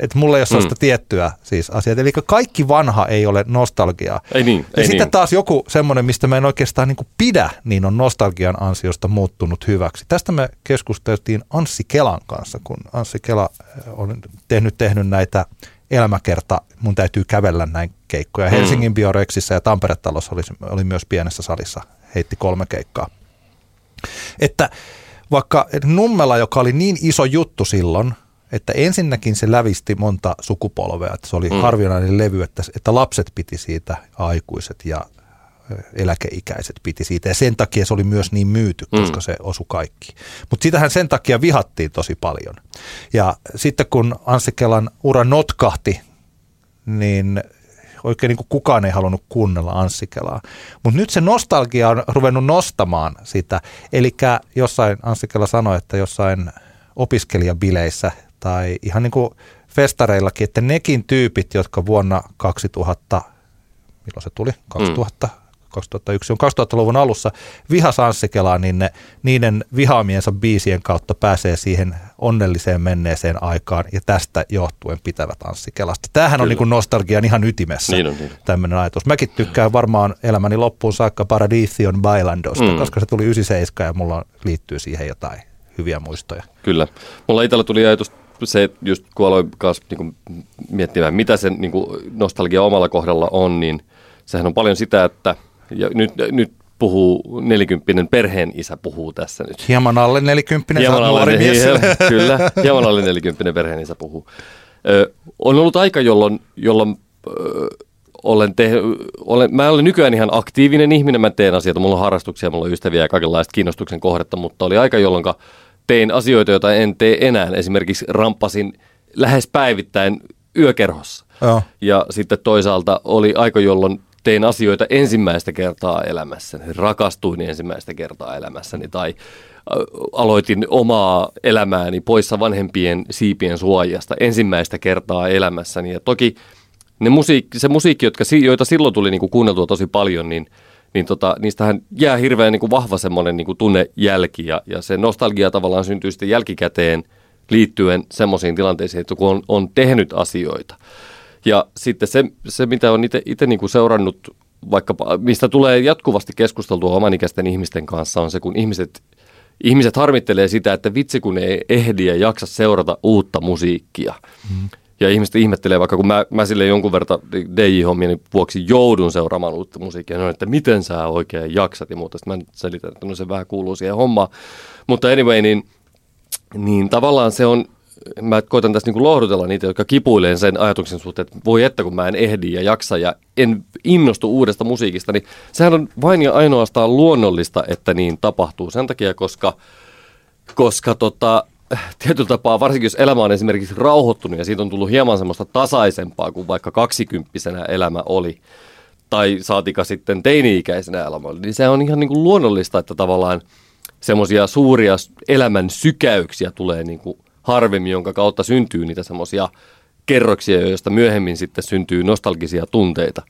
että mulla ei ole sellaista mm. tiettyä siis asiat. Eli kaikki vanha ei ole nostalgiaa. Ei niin, ja ei sitten niin. taas joku semmoinen, mistä mä en oikeastaan niin pidä, niin on nostalgian ansiosta muuttunut hyväksi. Tästä me keskusteltiin Anssi Kelan kanssa, kun Anssi Kela äh, on tehnyt, tehnyt näitä elämäkerta, mun täytyy kävellä näin keikkoja. Mm. Helsingin Bioreksissa ja Tampere-talossa oli, oli myös pienessä salissa, heitti kolme keikkaa. Että vaikka Nummela, joka oli niin iso juttu silloin, että ensinnäkin se lävisti monta sukupolvea, että se oli mm. harvinainen levy, että, että lapset piti siitä, aikuiset ja eläkeikäiset piti siitä ja sen takia se oli myös niin myyty, mm. koska mm. se osui kaikki. Mutta sitähän sen takia vihattiin tosi paljon. Ja sitten kun Anssi Kelan ura notkahti, niin oikein niin kuin kukaan ei halunnut kuunnella Anssi Kelaa. Mutta nyt se nostalgia on ruvennut nostamaan sitä. Eli jossain Anssi Kela sanoi, että jossain opiskelijabileissä tai ihan niin kuin festareillakin, että nekin tyypit, jotka vuonna 2000, milloin se tuli, 2000, mm. 2001, on 2000-luvun alussa vihas Anssikelaa, niin ne, niiden vihaamiensa biisien kautta pääsee siihen onnelliseen menneeseen aikaan ja tästä johtuen pitävät Anssikelasta. Tämähän Kyllä. on niin kuin nostalgian ihan ytimessä niin on, niin. tämmöinen ajatus. Mäkin tykkään varmaan elämäni loppuun saakka Paradision Bailandosta, mm. koska se tuli 97 ja mulla liittyy siihen jotain hyviä muistoja. Kyllä. Mulla itsellä tuli ajatus se, just kun aloin kanssa niin miettimään, mitä se niin kuin nostalgia omalla kohdalla on, niin sehän on paljon sitä, että ja nyt, nyt puhuu nelikymppinen perheen isä puhuu tässä nyt. Hieman alle nelikymppinen, hieman alle, nuori mies. Kyllä, hieman alle nelikymppinen perheen isä puhuu. Ö, on ollut aika, jolloin, jolloin ö, olen te, olen, mä olen nykyään ihan aktiivinen ihminen, mä teen asioita, mulla on harrastuksia, mulla on ystäviä ja kaikenlaista kiinnostuksen kohdetta, mutta oli aika, jolloin tein asioita, joita en tee enää. Esimerkiksi rampasin lähes päivittäin yökerhossa. Joo. Ja sitten toisaalta oli aika, jolloin tein asioita ensimmäistä kertaa elämässäni, rakastuin ensimmäistä kertaa elämässäni tai aloitin omaa elämääni poissa vanhempien siipien suojasta ensimmäistä kertaa elämässäni. Ja toki ne musiikki, se musiikki, jotka, joita silloin tuli niin kuin kuunneltua tosi paljon, niin – niin tota, niistähän jää hirveän niin kuin vahva semmoinen niin kuin tunnejälki ja, ja se nostalgia tavallaan syntyy sitten jälkikäteen liittyen semmoisiin tilanteisiin, että kun on, on tehnyt asioita. Ja sitten se, se mitä on itse niin kuin seurannut, vaikka mistä tulee jatkuvasti keskusteltua omanikäisten ihmisten kanssa, on se, kun ihmiset, ihmiset harmittelee sitä, että vitsi kun ei ehdi ja jaksa seurata uutta musiikkia. Mm. Ja ihmiset ihmettelee, vaikka kun mä, mä sille jonkun verran DJ-hommien vuoksi joudun seuraamaan uutta musiikkia, on, että miten sä oikein jaksat ja muuta. Sitten mä selitän, että no se vähän kuuluu siihen hommaan. Mutta anyway, niin, niin tavallaan se on, mä koitan tässä niinku lohdutella niitä, jotka kipuilee sen ajatuksen suhteen, että voi että kun mä en ehdi ja jaksa ja en innostu uudesta musiikista, niin sehän on vain ja ainoastaan luonnollista, että niin tapahtuu. Sen takia, koska, koska tota, tietyllä tapaa, varsinkin jos elämä on esimerkiksi rauhoittunut ja siitä on tullut hieman semmoista tasaisempaa kuin vaikka kaksikymppisenä elämä oli, tai saatika sitten teini-ikäisenä elämä oli, niin se on ihan niin kuin luonnollista, että tavallaan semmoisia suuria elämän sykäyksiä tulee niin kuin harvemmin, jonka kautta syntyy niitä semmoisia kerroksia, joista myöhemmin sitten syntyy nostalgisia tunteita.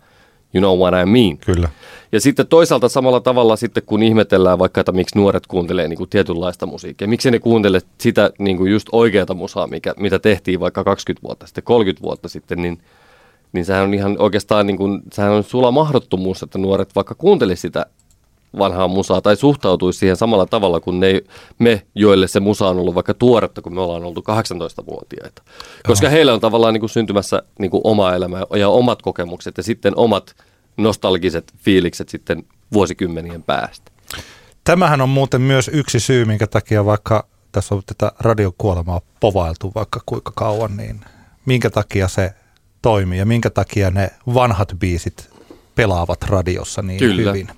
You know what I mean? Kyllä. Ja sitten toisaalta samalla tavalla sitten, kun ihmetellään vaikka, että miksi nuoret kuuntelee niin kuin tietynlaista musiikkia, miksi ne kuuntelee sitä niin kuin just oikeata musaa, mikä, mitä tehtiin vaikka 20 vuotta sitten, 30 vuotta sitten, niin, niin sehän on ihan oikeastaan niin kuin, sehän on sulla mahdottomuus, että nuoret vaikka kuuntelisi sitä vanhaa musaa tai suhtautuisi siihen samalla tavalla kuin ne, me, joille se musa on ollut vaikka tuoretta, kun me ollaan oltu 18-vuotiaita. Koska Oho. heillä on tavallaan niin kuin syntymässä niin kuin oma elämä ja omat kokemukset ja sitten omat nostalgiset fiilikset sitten vuosikymmenien päästä. Tämähän on muuten myös yksi syy, minkä takia vaikka tässä on tätä radiokuolemaa povailtu vaikka kuinka kauan, niin minkä takia se toimii ja minkä takia ne vanhat biisit pelaavat radiossa niin Kyllä. hyvin.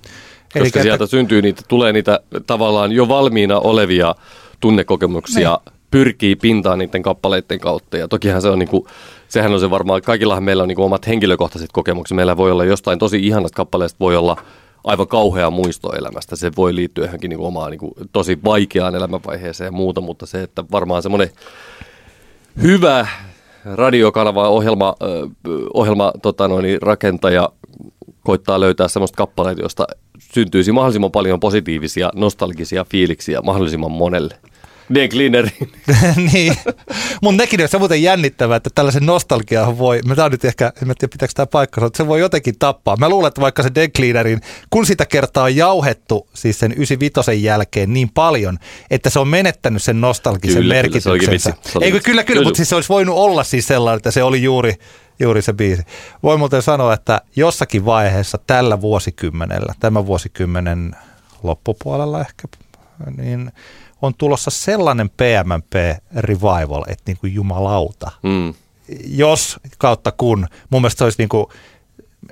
Koska Eli sieltä että... syntyy niitä, tulee niitä tavallaan jo valmiina olevia tunnekokemuksia, niin. pyrkii pintaan niiden kappaleiden kautta. Ja tokihan se on niin kuin, sehän on se varmaan, kaikillahan meillä on niin kuin omat henkilökohtaiset kokemukset. Meillä voi olla jostain tosi ihanasta kappaleesta, voi olla aivan kauhea muisto elämästä. Se voi liittyä johonkin niin kuin omaan niin kuin, tosi vaikeaan elämänvaiheeseen ja muuta, mutta se, että varmaan semmoinen hyvä radiokanava, ohjelma, ohjelma tota noin, rakentaja koittaa löytää semmoista kappaleita, josta syntyisi mahdollisimman paljon positiivisia, nostalgisia fiiliksiä mahdollisimman monelle. Den Cleanerin. niin, mutta nekin on se muuten jännittävää, että tällaisen nostalgia voi, mä tämä nyt ehkä, en tiedä pitääkö tämä paikka, että se voi jotenkin tappaa. Mä luulen, että vaikka se Den Cleanerin, kun sitä kertaa on jauhettu siis sen 95 jälkeen niin paljon, että se on menettänyt sen nostalgisen kyllä, merkityksensä. Kyllä, se Ei, kyllä, kyllä, kyllä, mutta siis se olisi voinut olla siis sellainen, että se oli juuri, juuri se biisi. Voi muuten sanoa, että jossakin vaiheessa tällä vuosikymmenellä, tämän vuosikymmenen loppupuolella ehkä, niin on tulossa sellainen PMP revival, että niin kuin jumalauta. Mm. Jos kautta kun, mun mielestä se olisi niin kuin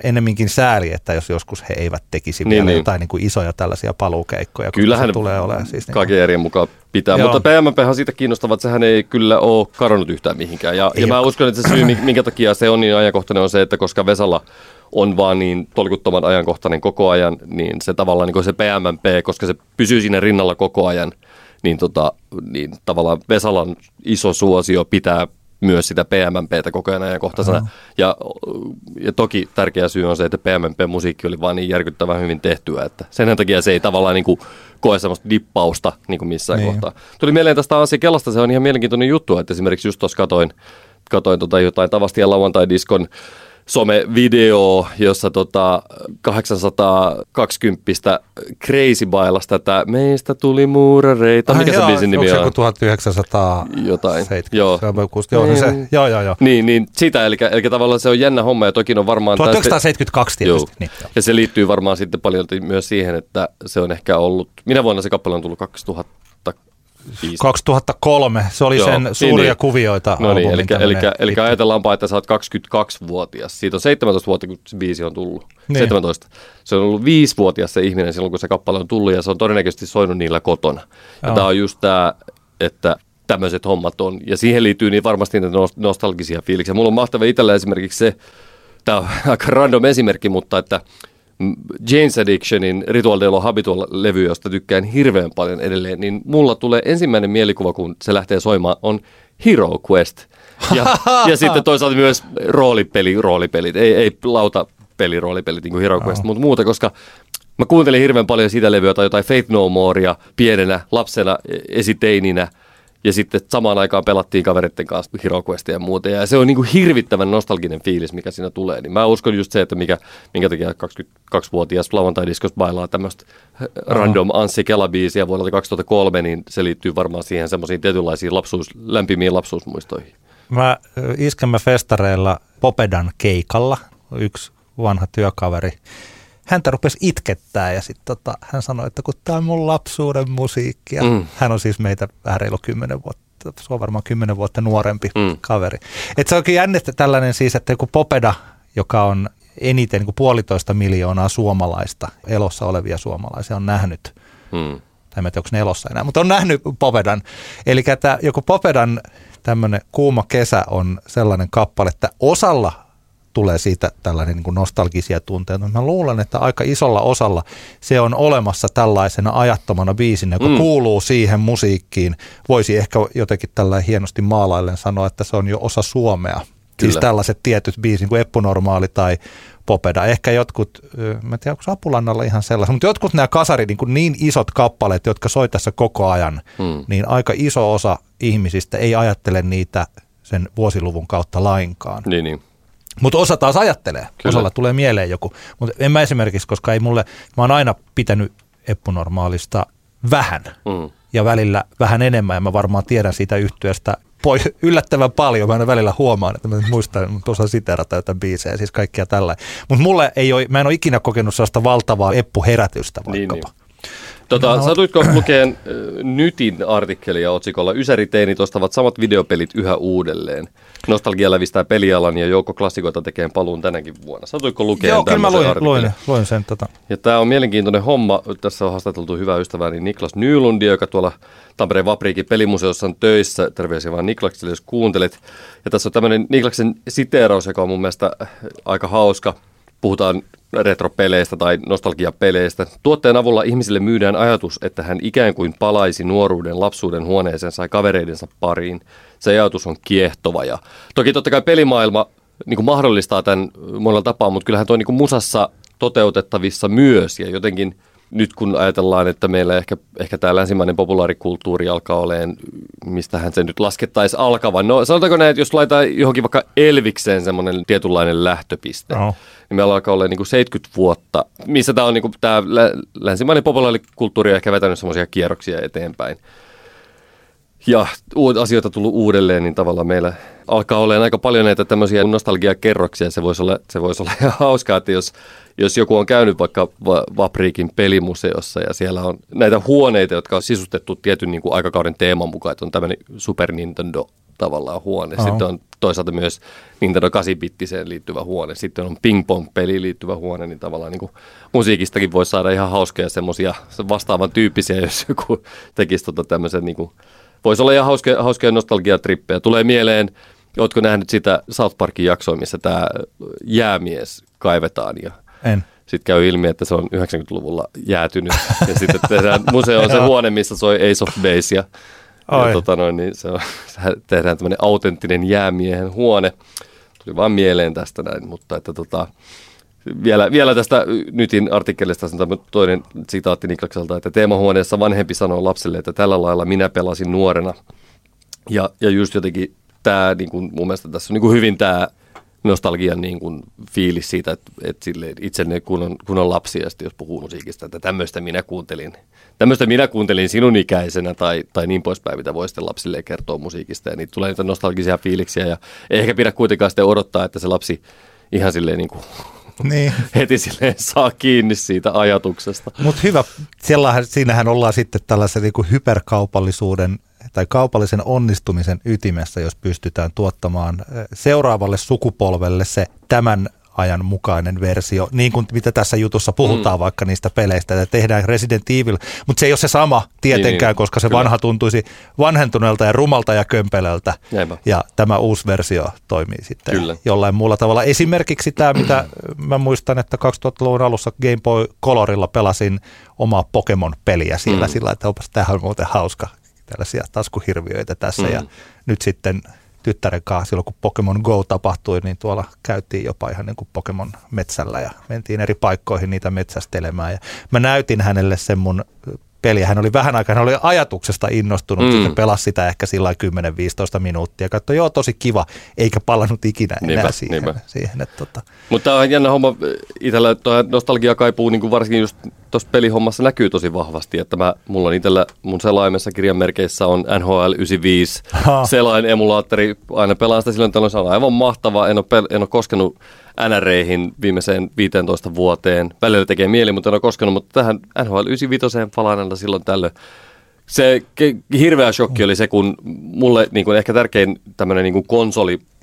ennemminkin sääli, että jos joskus he eivät tekisi niin, vielä niin. jotain niin kuin isoja tällaisia paluukeikkoja. Kyllähän se tulee olemaan siis niin kaiken järjen mukaan pitää, Joo. mutta PMP on siitä kiinnostava, että sehän ei kyllä ole kadonnut yhtään mihinkään. Ja, ja mä uskon, että se syy, minkä takia se on niin ajankohtainen, on se, että koska Vesalla on vaan niin tolkuttoman ajankohtainen koko ajan, niin se tavallaan niin kuin se PMP, koska se pysyy siinä rinnalla koko ajan, niin, tota, niin tavallaan Vesalan iso suosio pitää myös sitä PMMPtä koko ajan ajankohtaisena. Uh-huh. Ja, ja toki tärkeä syy on se, että PMMP-musiikki oli vaan niin järkyttävän hyvin tehtyä, että sen takia se ei tavallaan niin kuin koe semmoista dippausta niin kuin missään niin. kohtaa. Tuli mieleen tästä Anssi Kelasta, se on ihan mielenkiintoinen juttu, että esimerkiksi just tuossa katoin, katoin tota jotain tavasti ja lauantai-diskon some-video, jossa tota 820 Crazy Bailasta tätä Meistä tuli muurareita. Mikä se biisin nimi on? 1900 jotain. Joo. Se on joo, niin, se, joo, joo, joo. Niin, niin sitä, eli, eli tavallaan se on jännä homma ja toki on varmaan... 1972 tietysti. Niin, joo. Ja se liittyy varmaan sitten paljon myös siihen, että se on ehkä ollut... Minä vuonna se kappale on tullut 2000 Viisi. 2003, se oli Joo, sen niin, suuria niin, kuvioita. No niin, eli, eli, eli ajatellaanpa, että sä oot 22-vuotias. Siitä on 17 vuotta, kun se biisi on tullut. Niin. 17. Se on ollut 5-vuotias se ihminen silloin, kun se kappale on tullut, ja se on todennäköisesti soinut niillä kotona. Ja tämä on just tämä, että tämmöiset hommat on. Ja siihen liittyy niin varmasti niitä nostalgisia fiiliksiä. Mulla on mahtava itsellä esimerkiksi se, tämä on aika random esimerkki, mutta että James Addictionin Ritual Delo Habitual-levy, josta tykkään hirveän paljon edelleen, niin mulla tulee ensimmäinen mielikuva, kun se lähtee soimaan, on Hero Quest. Ja, ja sitten toisaalta myös roolipeli, roolipelit, ei, ei lautapeli, roolipelit niin kuin Hero Quest, oh. mutta muuta, koska mä kuuntelin hirveän paljon sitä levyä tai jotain Faith No Morea pienenä lapsena, esiteininä – ja sitten samaan aikaan pelattiin kaveritten kanssa Hero Questia ja muuta. Ja se on niin kuin hirvittävän nostalginen fiilis, mikä siinä tulee. Niin mä uskon just se, että mikä, minkä takia 22-vuotias lauantai-diskos bailaa tämmöistä random Anssi Kela-biisiä vuodelta 2003, niin se liittyy varmaan siihen semmoisiin tietynlaisiin lapsuus, lämpimiin lapsuusmuistoihin. Mä iskemme festareilla Popedan keikalla, yksi vanha työkaveri häntä rupesi itkettää ja sitten tota, hän sanoi, että kun tämä on mun lapsuuden musiikkia. Mm. Hän on siis meitä vähän reilu kymmenen vuotta, se on varmaan kymmenen vuotta nuorempi mm. kaveri. Et se onkin jännittä tällainen siis, että joku Popeda, joka on eniten niin kuin puolitoista miljoonaa suomalaista, elossa olevia suomalaisia on nähnyt mm. tai en tiedä, onko nelossa enää, mutta on nähnyt Popedan. Eli joku Popedan tämmöinen kuuma kesä on sellainen kappale, että osalla tulee siitä tällainen niin kuin nostalgisia tunteita. Mä luulen, että aika isolla osalla se on olemassa tällaisena ajattomana biisinä, joka mm. kuuluu siihen musiikkiin. Voisi ehkä jotenkin tällä hienosti maalaillen sanoa, että se on jo osa Suomea. Siis Kyllä. Siis tällaiset tietyt biisit, kuin Eppu Normaali tai Popeda. Ehkä jotkut, mä en tiedä, onko Apulannalla ihan sellaisia, mutta jotkut nämä kasari, niin, kuin niin isot kappaleet, jotka soi tässä koko ajan, mm. niin aika iso osa ihmisistä ei ajattele niitä sen vuosiluvun kautta lainkaan. Niin, niin. Mutta osa taas ajattelee. Kyllä. Osalla tulee mieleen joku. Mutta en mä esimerkiksi, koska ei mulle, mä oon aina pitänyt Eppunormaalista vähän. Mm. Ja välillä vähän enemmän. Ja mä varmaan tiedän siitä yhtiöstä poi, yllättävän paljon. Mä en välillä huomaan, että mä muistan, että osaan siterata jotain biisejä, siis kaikkia tällä. Mutta mulle ei ole, mä en ole ikinä kokenut sellaista valtavaa Eppu-herätystä vaikkapa. Niin, niin. Tota, no. Satuitko lukeen äh, Nytin artikkelia otsikolla Ysäriteinit ostavat samat videopelit yhä uudelleen? Nostalgia lävistää pelialan ja joukko klassikoita tekee paluun tänäkin vuonna. Satuitko lukea Joo, kyllä mä luin, luin, luin sen. Tota. Ja tämä on mielenkiintoinen homma. Tässä on haastateltu hyvä ystäväni Niklas Nylundi, joka tuolla Tampereen Vapriikin pelimuseossa on töissä. Terveisiä vaan Niklakselle, jos kuuntelet. Ja tässä on tämmöinen Niklaksen siteeraus, joka on mun mielestä aika hauska. Puhutaan retropeleistä tai nostalgiapeleistä. Tuotteen avulla ihmisille myydään ajatus, että hän ikään kuin palaisi nuoruuden lapsuuden huoneeseen sai kavereidensa pariin. Se ajatus on kiehtova ja toki totta kai pelimaailma niin kuin mahdollistaa tämän monella tapaa, mutta kyllähän tuo niin kuin musassa toteutettavissa myös ja jotenkin – nyt kun ajatellaan, että meillä ehkä, ehkä tämä länsimainen populaarikulttuuri alkaa olemaan, mistähän se nyt laskettaisiin alkavan. No sanotaanko näin, että jos laittaa johonkin vaikka Elvikseen semmoinen tietynlainen lähtöpiste, no. niin meillä alkaa olla niin kuin 70 vuotta, missä tämä on niin kuin, tämä länsimainen populaarikulttuuri on ehkä vetänyt semmoisia kierroksia eteenpäin. Ja asioita tullut uudelleen, niin tavallaan meillä alkaa olemaan aika paljon näitä tämmöisiä nostalgiakerroksia. Se voisi olla, se voisi olla ihan hauskaa, että jos jos joku on käynyt vaikka Vapriikin pelimuseossa ja siellä on näitä huoneita, jotka on sisustettu tietyn niin kuin aikakauden teeman mukaan, että on tämmöinen Super Nintendo tavallaan huone. Oh. Sitten on toisaalta myös Nintendo 8-bittiseen liittyvä huone. Sitten on ping-pong-peliin liittyvä huone, niin tavallaan niin kuin musiikistakin voi saada ihan hauskoja semmoisia vastaavan tyyppisiä, jos joku tekisi tota tämmöisen niin kuin, voisi olla ihan hauskoja, hauskoja nostalgiatrippejä. Tulee mieleen, Oletko nähnyt sitä South Parkin jaksoa, missä tämä jäämies kaivetaan ja en. Sitten käy ilmi, että se on 90-luvulla jäätynyt. Ja sitten tehdään museo on se huone, missä soi Ace of Base. Ja, ja tota noin, niin se on, tehdään tämmöinen autenttinen jäämiehen huone. Tuli vaan mieleen tästä näin, mutta että tota, vielä, vielä tästä Nytin artikkelista on toinen sitaatti Niklakselta, että teemahuoneessa vanhempi sanoo lapselle, että tällä lailla minä pelasin nuorena. Ja, ja just jotenkin tämä, niin kuin, mun mielestä tässä on niin kuin hyvin tämä nostalgian niin kuin fiilis siitä, että, että sille itselle kun on, kun on lapsi ja jos puhuu musiikista, että tämmöistä minä kuuntelin, tämmöistä minä kuuntelin sinun ikäisenä tai, tai niin poispäin, mitä voi sitten lapsille kertoa musiikista ja niitä tulee niitä nostalgisia fiiliksiä ja ei ehkä pidä kuitenkaan sitten odottaa, että se lapsi ihan silleen niin kuin niin. heti silleen saa kiinni siitä ajatuksesta. Mutta hyvä, siellä, siinähän ollaan sitten tällaisen niin kuin hyperkaupallisuuden tai kaupallisen onnistumisen ytimessä, jos pystytään tuottamaan seuraavalle sukupolvelle se tämän ajan mukainen versio, niin kuin mitä tässä jutussa puhutaan mm. vaikka niistä peleistä, että tehdään Resident Evil, mutta se ei ole se sama tietenkään, niin, koska se Kyllä. vanha tuntuisi vanhentuneelta ja rumalta ja kömpelöltä, Jäipä. ja tämä uusi versio toimii sitten Kyllä. jollain muulla tavalla. Esimerkiksi tämä, mitä mä muistan, että 2000-luvun alussa Game Boy Colorilla pelasin omaa Pokemon-peliä siellä mm. sillä, että opas tämähän on muuten hauska tällaisia taskuhirviöitä tässä mm. ja nyt sitten tyttären kanssa silloin, kun Pokemon Go tapahtui, niin tuolla käytiin jopa ihan niin kuin Pokemon metsällä ja mentiin eri paikkoihin niitä metsästelemään. Ja mä näytin hänelle sen mun peliä. Hän oli vähän aikaa, hän oli ajatuksesta innostunut, mm. sitten pelasi sitä ehkä sillä 10-15 minuuttia. Katsoi, joo, tosi kiva, eikä palannut ikinä enää niinpä, siihen. Niinpä. siihen että, tota. Mutta tämä on jännä homma, itsellä nostalgia kaipuu niin kuin varsinkin just tuossa pelihommassa näkyy tosi vahvasti, että mä, mulla on itsellä mun selaimessa kirjanmerkeissä on NHL 95 selain emulaattori, aina pelaan sitä silloin tällöin, se on aivan mahtava, en ole, pel- en ole koskenut NReihin viimeiseen 15 vuoteen. Välillä tekee mieli, mutta en ole koskenut, mutta tähän NHL 95 palaan silloin tällöin. Se hirveä shokki oli se, kun mulle niin kuin ehkä tärkein tämmöinen niin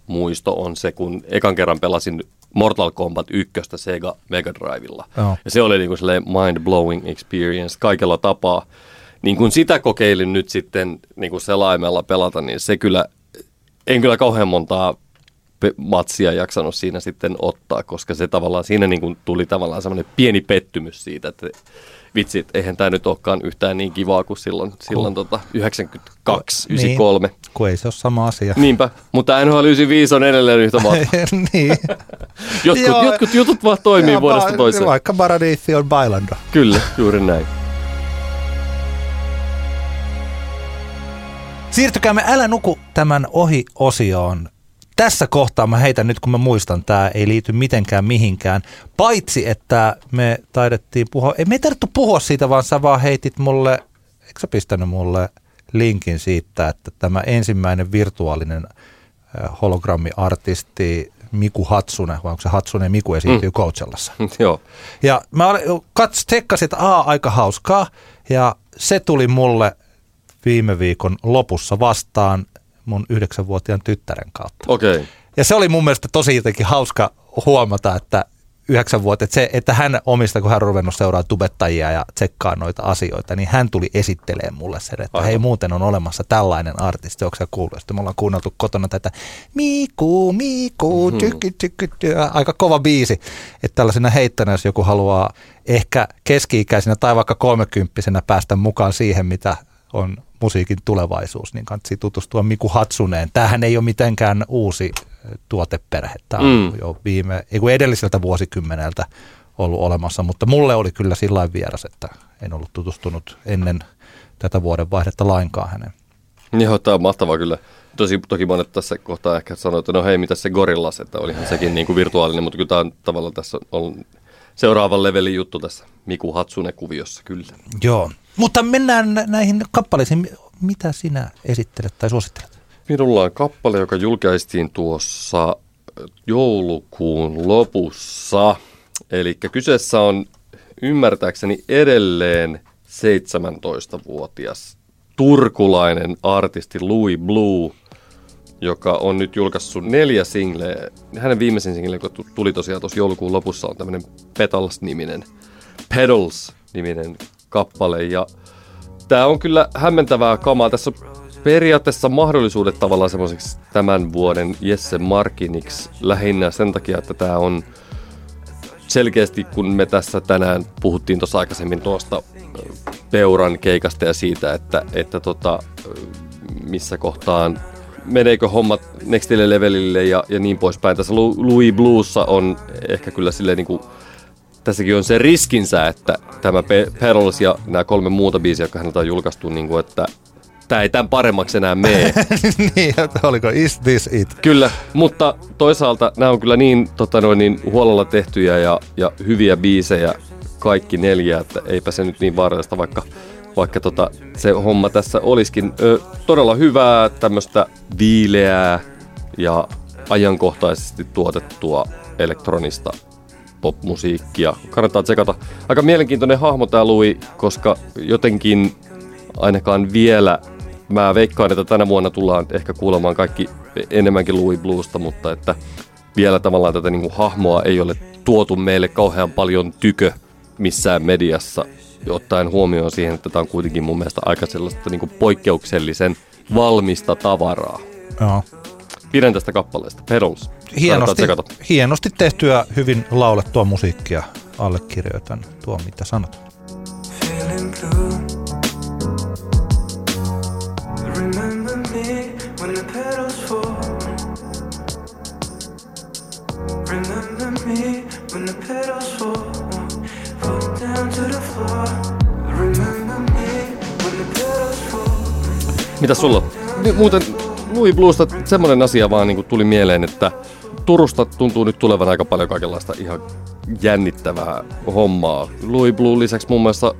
konsolimuisto on se, kun ekan kerran pelasin Mortal Kombat 1 Sega Mega Drivella. Oh. Ja se oli niin kuin mind-blowing experience kaikella tapaa. niin kun sitä kokeilin nyt sitten niin kun selaimella pelata, niin se kyllä, en kyllä kauhean montaa matsia jaksanut siinä sitten ottaa, koska se tavallaan, siinä niin kun tuli tavallaan semmoinen pieni pettymys siitä, että vitsi, eihän tämä nyt olekaan yhtään niin kivaa kuin silloin, silloin tota 92, 93. Niin, kun ei se ole sama asia. Niinpä, mutta NHL 95 on edelleen yhtä vahva. niin. jotkut, Joo. jotkut jutut vaan toimii Ja vuodesta ba- toiseen. Vaikka Baradithi on bailando. Kyllä, juuri näin. Siirtykäämme Älä nuku tämän ohi-osioon. Tässä kohtaa mä heitän nyt, kun mä muistan, tämä ei liity mitenkään mihinkään. Paitsi, että me taidettiin puhua, ei me ei tarvittu puhua siitä, vaan sä vaan heitit mulle, eikö sä pistänyt mulle linkin siitä, että tämä ensimmäinen virtuaalinen hologrammiartisti Miku Hatsune, vai onko se Hatsune Miku esiintyy mm. Coachellassa. Joo. Ja mä kats, tsekkasin, että aa, aika hauskaa. Ja se tuli mulle viime viikon lopussa vastaan mun yhdeksänvuotiaan tyttären kautta. Okay. Ja se oli mun mielestä tosi jotenkin hauska huomata, että yhdeksän vuotta, että, se, että hän omista, kun hän ruvennut seuraa tubettajia ja tsekkaa noita asioita, niin hän tuli esittelemään mulle sen, että Aivan. hei muuten on olemassa tällainen artisti, onko sä kuullut? Sitten me ollaan kuunneltu kotona tätä Miku, Miku, tyky, tyky, tyky, aika kova biisi, että tällaisena heittänä, jos joku haluaa ehkä keski-ikäisenä tai vaikka kolmekymppisenä päästä mukaan siihen, mitä on musiikin tulevaisuus, niin kannattaa tutustua Miku Hatsuneen. Tämähän ei ole mitenkään uusi tuoteperhe. Tämä on Mm. jo viime, ei kun edelliseltä vuosikymmeneltä ollut olemassa, mutta mulle oli kyllä sillä vieras, että en ollut tutustunut ennen tätä vuoden vaihdetta lainkaan hänen. Joo, tämä on mahtavaa kyllä. Tosi, toki monet tässä kohtaa ehkä sanoo, että no hei, mitä se Gorillas, että olihan sekin niin kuin virtuaalinen, mutta kyllä tämä on tavallaan tässä on seuraavan levelin juttu tässä Miku Hatsune-kuviossa, kyllä. Joo, mutta mennään nä- näihin kappaleisiin. Mitä sinä esittelet tai suosittelet? Minulla on kappale, joka julkaistiin tuossa joulukuun lopussa. Eli kyseessä on ymmärtääkseni edelleen 17-vuotias turkulainen artisti Louis Blue, joka on nyt julkaissut neljä singleä. Hänen viimeisin single, joka tu- tuli tosiaan tuossa joulukuun lopussa, on tämmöinen Petals-niminen, Pedals-niminen kappale. Ja tämä on kyllä hämmentävää kamaa. Tässä on periaatteessa mahdollisuudet tavallaan semmoiseksi tämän vuoden Jesse Markiniksi lähinnä sen takia, että tämä on selkeästi, kun me tässä tänään puhuttiin tuossa aikaisemmin tuosta Peuran keikasta ja siitä, että, että tota, missä kohtaan meneekö hommat nextille levelille ja, ja niin poispäin. Tässä Louis Bluessa on ehkä kyllä silleen niin kuin, tässäkin on se riskinsä, että tämä Pe- Pedals ja nämä kolme muuta biisiä, jotka häneltä on julkaistu, niin kuin, että tämä ei tämän paremmaksi enää mene. niin, että oliko Is This It? Kyllä, mutta toisaalta nämä on kyllä niin, tota noin, niin huolella tehtyjä ja, ja hyviä biisejä kaikki neljä, että eipä se nyt niin vaarallista, vaikka, vaikka tota, se homma tässä olisikin ö, todella hyvää, tämmöistä viileää ja ajankohtaisesti tuotettua elektronista popmusiikkia. Kannattaa tsekata. Aika mielenkiintoinen hahmo tämä Louis, koska jotenkin ainakaan vielä mä veikkaan, että tänä vuonna tullaan ehkä kuulemaan kaikki enemmänkin Louis Bluesta, mutta että vielä tavallaan tätä niin kuin hahmoa ei ole tuotu meille kauhean paljon tykö missään mediassa, ottaen huomioon siihen, että tämä on kuitenkin mun mielestä aika sellaista niin kuin poikkeuksellisen valmista tavaraa. Joo. Pidän tästä kappaleesta, Pedals. Hienosti, hienosti tehtyä, hyvin laulettua musiikkia. Allekirjoitan tuo, mitä sanot. feeling blue. Mitä sulla? Nyt Muuten Louis Bluesta semmoinen asia vaan niin tuli mieleen, että Turusta tuntuu nyt tulevan aika paljon kaikenlaista ihan jännittävää hommaa. Louis Blue lisäksi muun muassa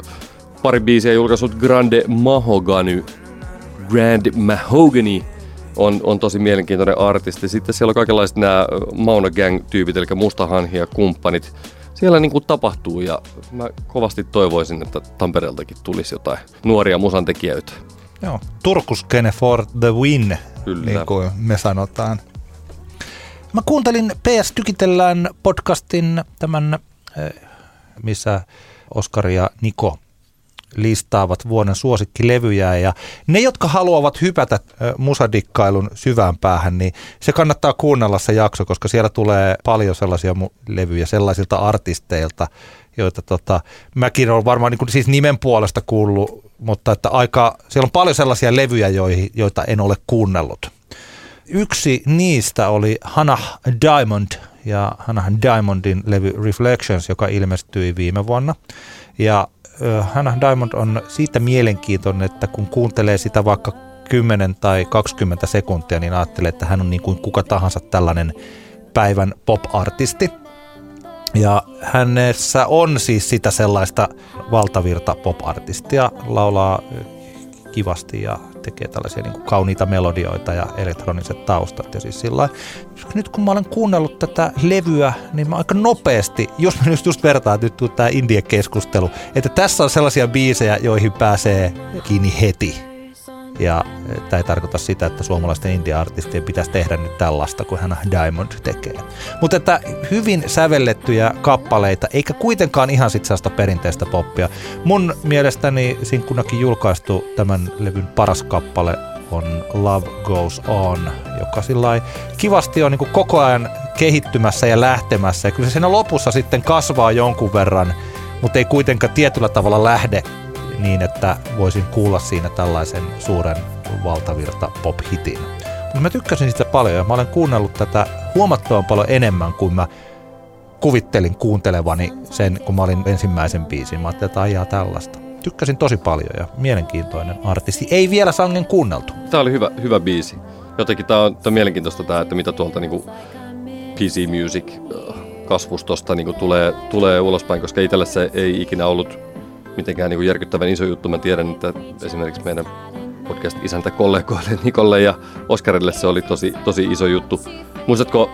pari biisiä julkaisut Grande Mahogany. Grand Mahogany on, on tosi mielenkiintoinen artisti. Sitten siellä on kaikenlaiset nämä Mauna Gang-tyypit, eli Mustahanhi ja kumppanit. Siellä niin kuin tapahtuu ja mä kovasti toivoisin, että Tampereeltakin tulisi jotain nuoria musantekijöitä. Joo. Turkuskene for the win, Kyllä. niin kuin me sanotaan. Mä kuuntelin PS Tykitellään podcastin tämän, eh, missä Oskari ja Niko listaavat vuoden suosikkilevyjä ja ne, jotka haluavat hypätä ö, musadikkailun syvään päähän, niin se kannattaa kuunnella se jakso, koska siellä tulee paljon sellaisia levyjä sellaisilta artisteilta, joita tota, mäkin olen varmaan niin kuin, siis nimen puolesta kuullut, mutta että aika, siellä on paljon sellaisia levyjä, joihin, joita en ole kuunnellut. Yksi niistä oli Hannah Diamond ja Hannah Diamondin levy Reflections, joka ilmestyi viime vuonna. Ja Hannah Diamond on siitä mielenkiintoinen, että kun kuuntelee sitä vaikka 10 tai 20 sekuntia, niin ajattelee, että hän on niin kuin kuka tahansa tällainen päivän pop-artisti. Ja hänessä on siis sitä sellaista valtavirta pop-artistia, laulaa kivasti ja tekee tällaisia niin kuin kauniita melodioita ja elektroniset taustat. Ja siis sillä nyt kun mä olen kuunnellut tätä levyä, niin mä aika nopeasti, jos mä just, just vertaan nyt tämä Indie-keskustelu, että tässä on sellaisia biisejä, joihin pääsee kiinni heti. Ja tämä ei tarkoita sitä, että suomalaisten indie-artistien pitäisi tehdä nyt tällaista kuin hän Diamond tekee. Mutta että hyvin sävellettyjä kappaleita, eikä kuitenkaan ihan sit sellaista perinteistä poppia. Mun mielestäni sinkkunakin julkaistu tämän levyn paras kappale on Love Goes On, joka sillä kivasti on niin koko ajan kehittymässä ja lähtemässä. Ja kyllä se siinä lopussa sitten kasvaa jonkun verran, mutta ei kuitenkaan tietyllä tavalla lähde niin, että voisin kuulla siinä tällaisen suuren valtavirta pop-hitin. Mutta mä tykkäsin sitä paljon ja mä olen kuunnellut tätä huomattavan paljon enemmän kuin mä kuvittelin kuuntelevani sen, kun mä olin ensimmäisen biisin. Mä ajattelin, että ajaa tällaista. Tykkäsin tosi paljon ja mielenkiintoinen artisti. Ei vielä sangen kuunneltu. Tämä oli hyvä, hyvä biisi. Jotenkin tämä on, tämä on mielenkiintoista tämä, että mitä tuolta niin PC Music äh, kasvustosta niin tulee, tulee ulospäin, koska itselle se ei ikinä ollut mitenkään niin järkyttävän iso juttu. Mä tiedän, että esimerkiksi meidän podcast-isäntä kollegoille Nikolle ja Oskarille se oli tosi, tosi iso juttu. Muistatko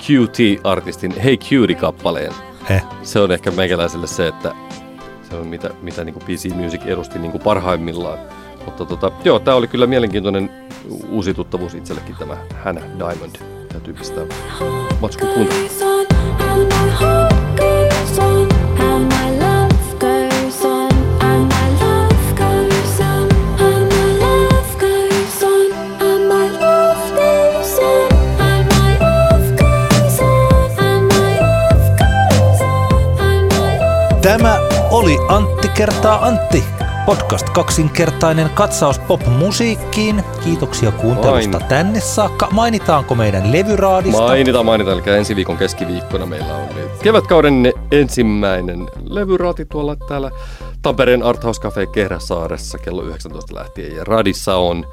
QT-artistin Hey Cutie-kappaleen? Eh. Se on ehkä meikäläiselle se, että se on mitä, mitä niin PC Music edusti niin parhaimmillaan. Mutta tota, joo, tämä oli kyllä mielenkiintoinen uusi tuttavuus itsellekin tämä Hannah Diamond. Täytyy pistää matsku. Tämä oli Antti kertaa Antti. Podcast kaksinkertainen katsaus pop-musiikkiin. Kiitoksia kuuntelusta Aina. tänne saakka. Mainitaanko meidän levyraadista? Mainitaan, mainitaan. Eli ensi viikon keskiviikkona meillä on kevätkauden ensimmäinen levyraati tuolla täällä Tampereen Arthouse Cafe Kehräsaaressa kello 19 lähtien. Ja radissa on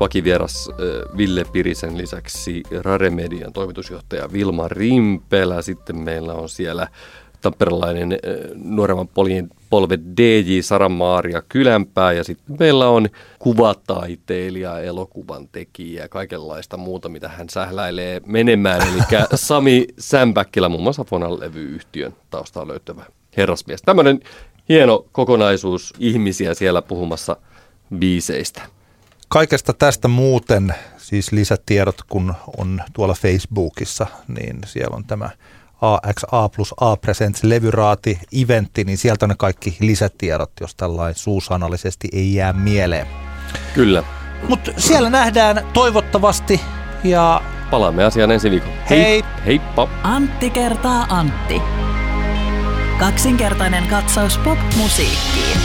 vakivieras Ville Pirisen lisäksi Rare Median toimitusjohtaja Vilma Rimpelä. Sitten meillä on siellä tamperelainen äh, nuoremman poljen polve DJ Sara-Maaria Kylänpää ja sitten meillä on kuvataiteilija, elokuvan tekijä ja kaikenlaista muuta, mitä hän sähläilee menemään. Eli Sami Sämpäkkilä, muun muassa Fonan levyyhtiön taustaa löytävä herrasmies. Tämmöinen hieno kokonaisuus ihmisiä siellä puhumassa biiseistä. Kaikesta tästä muuten, siis lisätiedot kun on tuolla Facebookissa, niin siellä on tämä AXA plus A Presents levyraati eventti, niin sieltä on ne kaikki lisätiedot, jos tällainen suusanallisesti ei jää mieleen. Kyllä. Mutta siellä nähdään toivottavasti ja Palaamme asiaan ensi viikolla. Hei! Heippa! Antti kertaa Antti. Kaksinkertainen katsaus pop-musiikkiin.